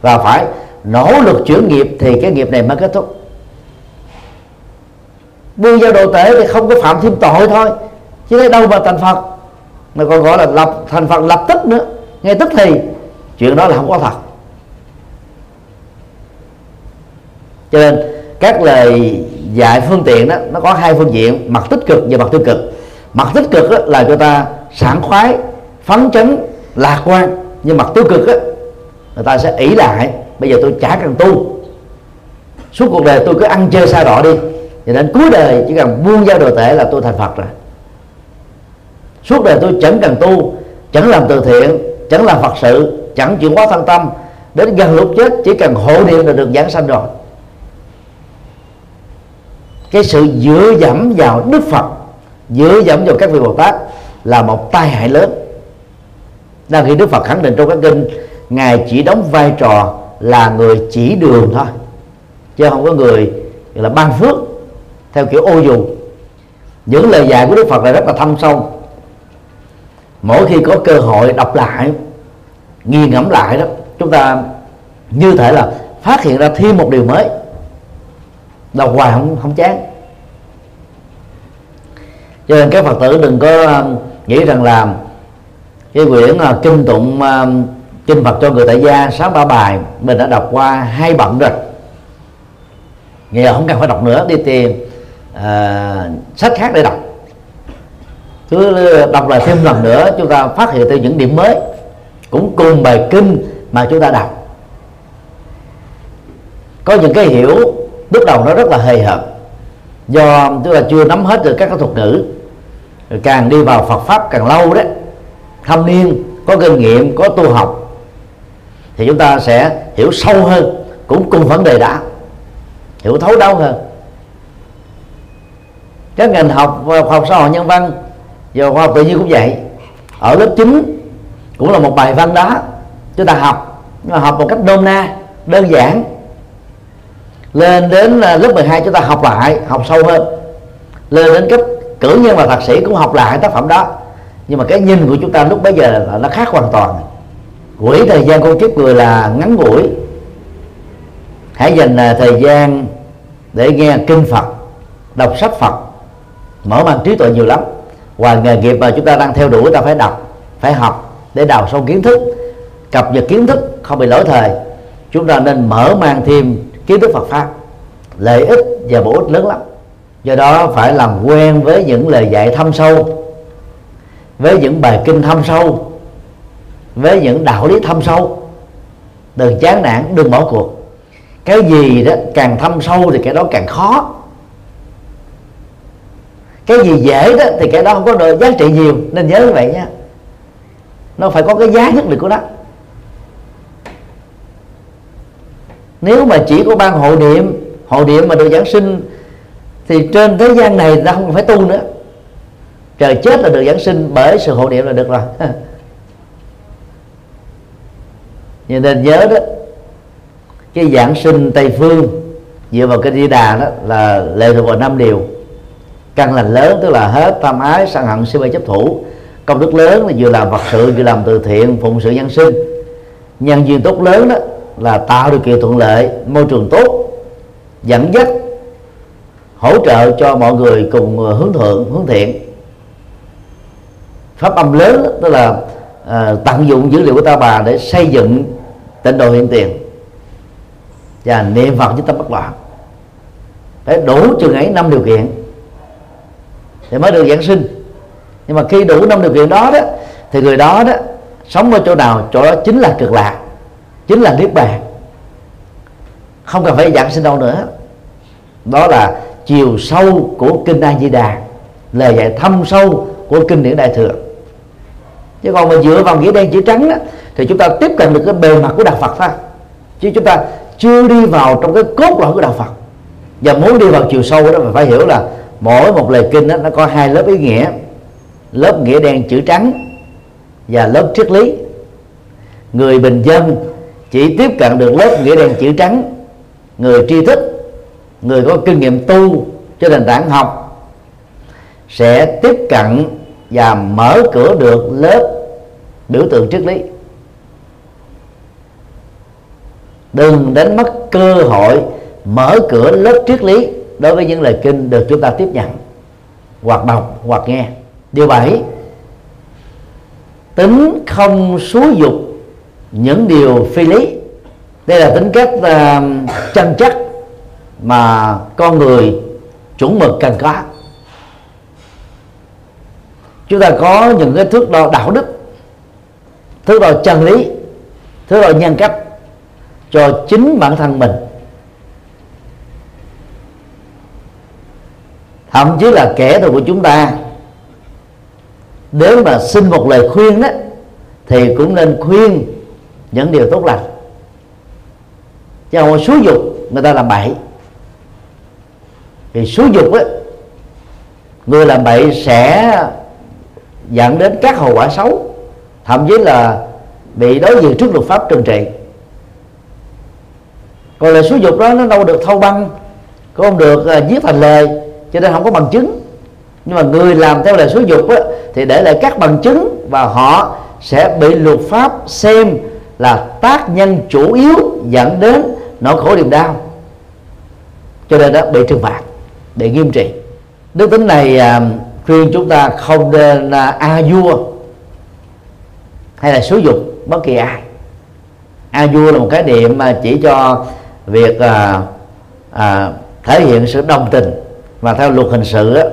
Và phải nỗ lực chuyển nghiệp thì cái nghiệp này mới kết thúc. Buông giao đồ tể thì không có phạm thêm tội thôi, chứ thấy đâu mà thành phật. Mà còn gọi là lập thành phật lập tức nữa. Ngay tức thì, chuyện đó là không có thật. Cho nên các lời dạy phương tiện đó, nó có hai phương diện, mặt tích cực và mặt tiêu cực. Mặt tích cực đó là cho ta sảng khoái, phấn chấn, lạc quan nhưng mặt tiêu cực á, người ta sẽ ỷ lại bây giờ tôi chả cần tu. Suốt cuộc đời tôi cứ ăn chơi sai đỏ đi. Cho đến cuối đời chỉ cần buông giao đồ tể là tôi thành phật rồi. Suốt đời tôi chẳng cần tu chẳng làm từ thiện chẳng làm phật sự chẳng chuyển hóa thân tâm. Đến gần lúc chết chỉ cần hộ niệm là được giảng sanh rồi. Cái sự dựa dẫm vào đức phật dựa dẫm vào các vị bồ tát là một tai hại lớn đang khi đức phật khẳng định trong các kinh, ngài chỉ đóng vai trò là người chỉ đường thôi. Chứ không có người là ban phước, theo kiểu ô dù những lời dạy của đức phật là rất là thâm sâu. Mỗi khi có cơ hội đọc lại nghiền ngẫm lại đó, chúng ta như thể là phát hiện ra thêm một điều mới. Đọc hoài không không chán. Cho nên các phật tử đừng có um, nghĩ rằng là cái quyển uh, kinh tụng uh, kinh phật cho người tại gia sáu ba bài mình đã đọc qua hai bận rồi. Giờ không cần phải đọc nữa đi tìm uh, sách khác để đọc. Cứ đọc lại thêm lần nữa chúng ta phát hiện thêm những điểm mới cũng cùng bài kinh mà chúng ta đọc. Có những cái hiểu lúc đầu nó rất là hời hợt do tức là chưa nắm hết được các cái thuật ngữ rồi càng đi vào Phật pháp càng lâu đấy thâm niên, có kinh nghiệm, có tu học, thì chúng ta sẽ hiểu sâu hơn, cũng cùng vấn đề đã, hiểu thấu đáo hơn. Các ngành học khoa học xã hội nhân văn và khoa học tự nhiên cũng vậy. Ở lớp 9 cũng là một bài văn đó chúng ta học nhưng mà học một cách nôm na, đơn giản. Lên đến à, lớp 12 chúng ta học lại, học sâu hơn. Lên đến cấp cử nhân và thạc sĩ cũng học lại tác phẩm đó nhưng mà cái nhìn của chúng ta lúc bấy giờ là nó khác hoàn toàn. Quỹ thời gian con kiếp người là ngắn ngủi. Hãy dành à, thời gian để nghe kinh phật, đọc sách phật. Mở mang trí tuệ nhiều lắm. Ngoài nghề nghiệp mà chúng ta đang theo đuổi ta phải đọc, phải học để đào sâu kiến thức. Cập nhật kiến thức không bị lỗi thời. Chúng ta nên mở mang thêm kiến thức Phật pháp. Lợi ích và bổ ích lớn lắm. Do đó phải làm quen với những lời dạy thâm sâu với những bài kinh thâm sâu, với những đạo lý thâm sâu, đừng chán nản, đừng bỏ cuộc. Cái gì đó càng thâm sâu thì cái đó càng khó. Cái gì dễ đó thì cái đó không có được giá trị nhiều. Nên nhớ như vậy nha. Nó phải có cái giá nhất định của nó. Nếu mà chỉ có ban hộ niệm hộ niệm mà được giảng sinh, thì trên thế gian này ta không phải tu nữa trời chết là được giảng sinh bởi sự hộ niệm là được rồi. Nhưng nên nhớ đó, cái giảng sinh tây phương dựa vào cái di đà đó là lệ thuộc vào năm điều. Căn lành lớn tức là hết tham ái, sân hận, si mê chấp thủ. Công đức lớn là vừa làm vật sự, vừa làm từ thiện, phụng sự nhân sinh. Nhân duyên tốt lớn đó là tạo điều kiện thuận lợi, môi trường tốt, dẫn dắt, hỗ trợ cho mọi người cùng hướng thượng, hướng thiện pháp âm lớn tức là à, tận dụng dữ liệu của ta bà để xây dựng tịnh độ hiện tiền. Và niệm phật với tâm bất loạn. Phải đủ trường ấy năm điều kiện thì mới được giảng sinh. Nhưng mà khi đủ năm điều kiện đó đó thì người đó đó sống ở chỗ nào? Chỗ đó chính là cực lạc chính là niết bàn. Không cần phải giảng sinh đâu nữa. Đó là chiều sâu của kinh A Di Đà lời dạy thâm sâu của kinh điển đại thừa chứ còn mà dựa vào nghĩa đen chữ trắng đó, thì chúng ta tiếp cận được cái bề mặt của đạo Phật thôi. Chứ chúng ta chưa đi vào trong cái cốt lõi của đạo Phật. Và muốn đi vào chiều sâu đó mình phải hiểu là mỗi một lời kinh đó, nó có hai lớp ý nghĩa. Lớp nghĩa đen chữ trắng và lớp triết lý. Người bình dân chỉ tiếp cận được lớp nghĩa đen chữ trắng. Người tri thức người có kinh nghiệm tu cho nền tảng học sẽ tiếp cận và mở cửa được lớp biểu tượng triết lý. Đừng đánh mất cơ hội mở cửa lớp triết lý đối với những lời kinh được chúng ta tiếp nhận hoặc đọc hoặc nghe. Điều bảy tính không xúi dục những điều phi lý. Đây là tính cách uh, chân chất mà con người chuẩn mực cần có. Chúng ta có những cái thước đo đạo đức thứ đồ chân lý, thứ đồ nhân cách cho chính bản thân mình. Thậm chí là kẻ thù của chúng ta, nếu mà xin một lời khuyên đó, thì cũng nên khuyên những điều tốt lành. Chứ không xúi dục người ta làm bậy. Thì xúi dục á, người làm bậy sẽ dẫn đến các hậu quả xấu thậm chí là bị đối diện trước luật pháp trừng trị. Còn lời xúi dục đó nó đâu được thâu băng cũng không được uh, viết thành lời cho nên không có bằng chứng. Nhưng mà người làm theo lời xúi dục á, thì để lại các bằng chứng và họ sẽ bị luật pháp xem là tác nhân chủ yếu dẫn đến nỗi khổ niềm đau. Cho nên đó bị trừng phạt bị nghiêm trị. Đức tính này à, khuyên chúng ta không nên à, a vua hay là xúi dục bất kỳ ai. A vua là một cái niệm mà chỉ cho việc à, à, thể hiện sự đồng tình và theo luật hình sự á,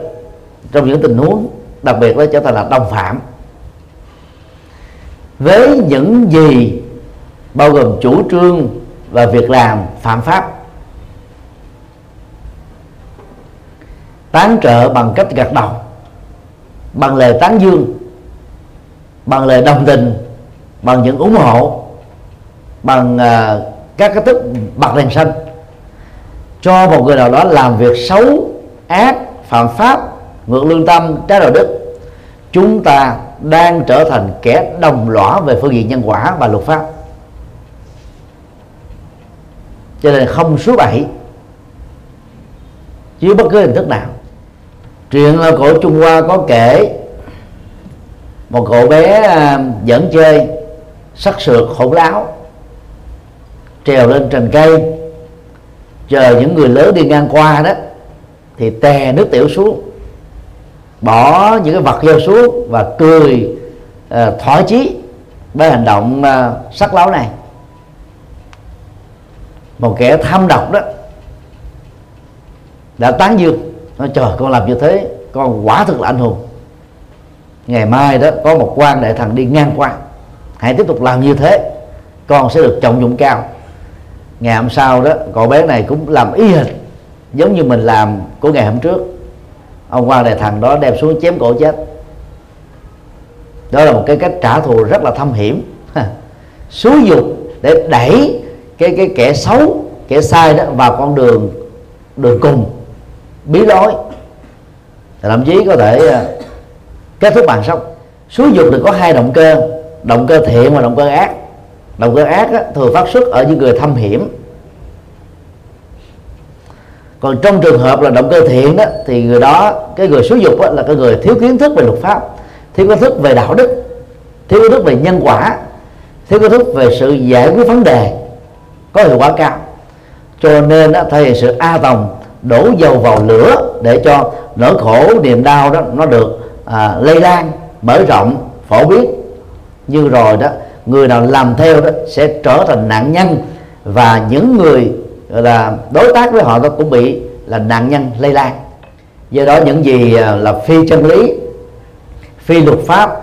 trong những tình huống đặc biệt đó trở thành là đồng phạm. Với những gì bao gồm chủ trương và việc làm phạm pháp tán trợ bằng cách gật đầu bằng lời tán dương bằng lời đồng tình bằng những ủng hộ bằng à, các cái thức bật đèn xanh. Cho một người nào đó làm việc xấu ác phạm pháp ngược lương tâm trái đạo đức chúng ta đang trở thành kẻ đồng lõa về phương diện nhân quả và luật pháp. Cho nên không số bảy dưới bất cứ hình thức nào. Chuyện cổ Trung Hoa có kể một cậu bé à, dẫn chơi sắc sượt hỗn láo trèo lên trần cây chờ những người lớn đi ngang qua đó thì tè nước tiểu xuống bỏ những cái vật vô xuống và cười uh, thỏa chí với hành động uh, sắc láo này. Một kẻ tham độc đó đã tán dương nói trời con làm như thế con quả thực là anh hùng ngày mai đó, có một quan đại thần đi ngang qua. Hãy tiếp tục làm như thế, con sẽ được trọng dụng cao. Ngày hôm sau đó, cậu bé này cũng làm y hệt, giống như mình làm của ngày hôm trước. Ông quan đại thần đó đem xuống chém cổ chết. Đó là một cái cách trả thù rất là thâm hiểm. Xúi dục để đẩy cái cái kẻ xấu, kẻ sai đó vào con đường đường cùng, bí lối. Thậm chí có thể à, kết thúc bằng xong xúi dục thì có hai động cơ. Động cơ thiện và động cơ ác. Động cơ ác á, thường phát xuất ở những người thâm hiểm. Còn trong trường hợp là động cơ thiện đó thì người đó cái người xúi dục đó, là cái người thiếu kiến thức về luật pháp thiếu kiến thức về đạo đức thiếu kiến thức về nhân quả thiếu kiến thức về sự giải quyết vấn đề có hiệu quả cao. Cho nên đó, thể hiện sự a tòng đổ dầu vào lửa để cho nỗi khổ niềm đau đó nó được à, lây lan mở rộng phổ biến. Như rồi đó người nào làm theo đó sẽ trở thành nạn nhân và những người là đối tác với họ đó cũng bị là nạn nhân lây lan. Do đó những gì à, là phi chân lý phi luật pháp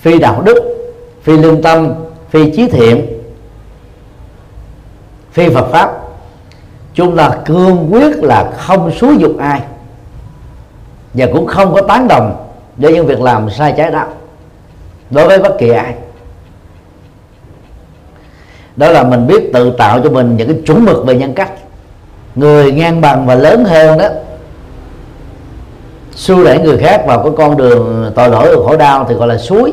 phi đạo đức phi lương tâm phi trí thiện phi Phật pháp. Chúng là cương quyết là không xúi dục ai và cũng không có tán đồng với những việc làm sai trái đó đối với bất kỳ ai. Đó là mình biết tự tạo cho mình những cái chuẩn mực về nhân cách. Người ngang bằng và lớn hơn đó xua đẩy người khác vào cái con đường tội lỗi và khổ đau thì gọi là suối.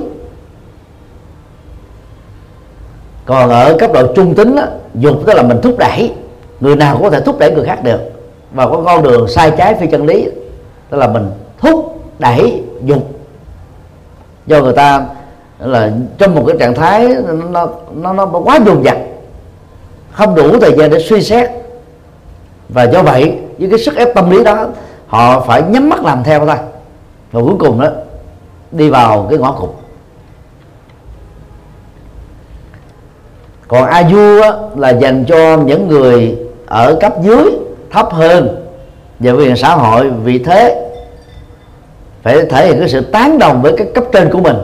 Còn ở cấp độ trung tính đó, dục tức là mình thúc đẩy người nào cũng có thể thúc đẩy người khác được. Và có con đường sai trái phi chân lý tức là mình thúc đẩy dục do người ta là trong một cái trạng thái nó nó nó quá dồn dập không đủ thời gian để suy xét. Và do vậy, với cái sức ép tâm lý đó, họ phải nhắm mắt làm theo thôi. Và cuối cùng đó, đi vào cái ngõ cụt. Còn a du là dành cho những người ở cấp dưới, thấp hơn về quyền xã hội, vị thế phải thể hiện cái sự tán đồng với các cấp trên của mình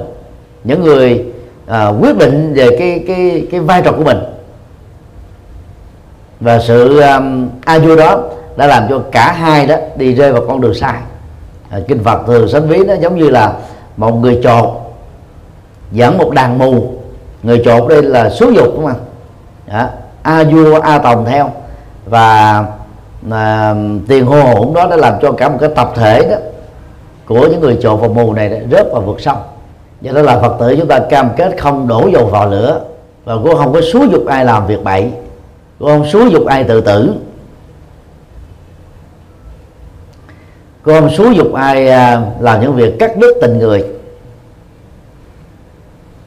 những người à, quyết định về cái cái cái vai trò của mình. Và sự um, a vua đó đã làm cho cả hai đó đi rơi vào con đường sai. À, kinh phật thường sánh ví nó giống như là một người chột dẫn một đàn mù. Người chột đây là số dục đúng không? Ạ a vua a tòng theo. Và à, tiền hô hỗn đó đã làm cho cả một cái tập thể đó của những người trộn và mù này rớt vào vực sông. Do đó là phật tử chúng ta cam kết không đổ dầu vào lửa và cũng không có xúi dục ai làm việc bậy, cũng không xúi dục ai tự tử. Cũng không xúi dục ai à, làm những việc cắt đứt tình người.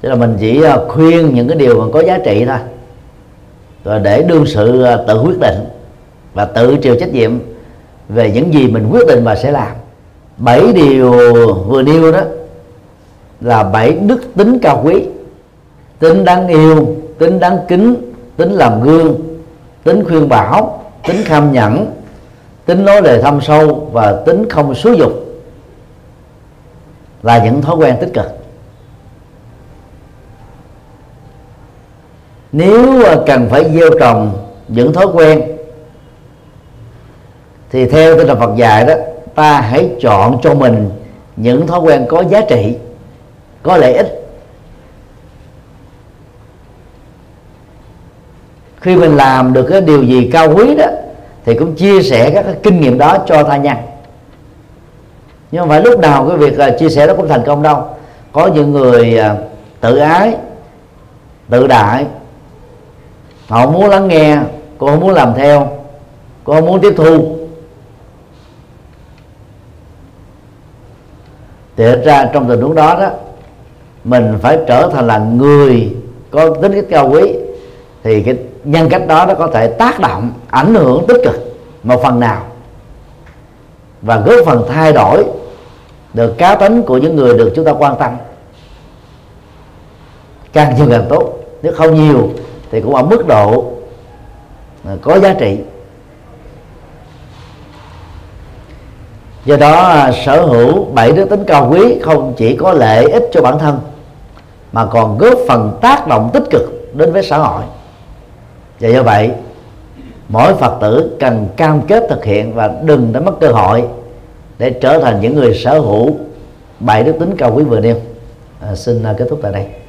Tức là mình chỉ à, khuyên những cái điều mà có giá trị thôi. Rồi để đương sự à, tự quyết định và tự chịu trách nhiệm về những gì mình quyết định và sẽ làm bảy điều vừa nêu đó là bảy đức tính cao quý. Tính đáng yêu, tính đáng kính, tính làm gương, tính khuyên bảo, tính kham nhẫn, tính nói lời thâm sâu và tính không xúi dục là những thói quen tích cực. Nếu cần phải gieo trồng những thói quen thì theo tinh thần Phật dạy đó ta hãy chọn cho mình những thói quen có giá trị, có lợi ích. Khi mình làm được cái điều gì cao quý đó, thì cũng chia sẻ các cái kinh nghiệm đó cho tha nhân. Nhưng không phải lúc nào cái việc à, chia sẻ nó cũng thành công đâu. Có những người à, tự ái, tự đại, họ muốn lắng nghe, cô không muốn làm theo, cô không muốn tiếp thu. Thì thật ra trong tình huống đó đó, mình phải trở thành là người có tính cách cao quý, thì cái nhân cách đó nó có thể tác động, ảnh hưởng tích cực một phần nào. Và góp phần thay đổi được cá tính của những người được chúng ta quan tâm. Càng nhiều càng tốt, nếu không nhiều thì cũng ở mức độ có giá trị. Do đó à, sở hữu bảy đức tính cao quý không chỉ có lợi ích cho bản thân mà còn góp phần tác động tích cực đến với xã hội. Và do vậy mỗi phật tử cần cam kết thực hiện và đừng để mất cơ hội để trở thành những người sở hữu bảy đức tính cao quý vừa nêu. À, xin à, kết thúc tại đây.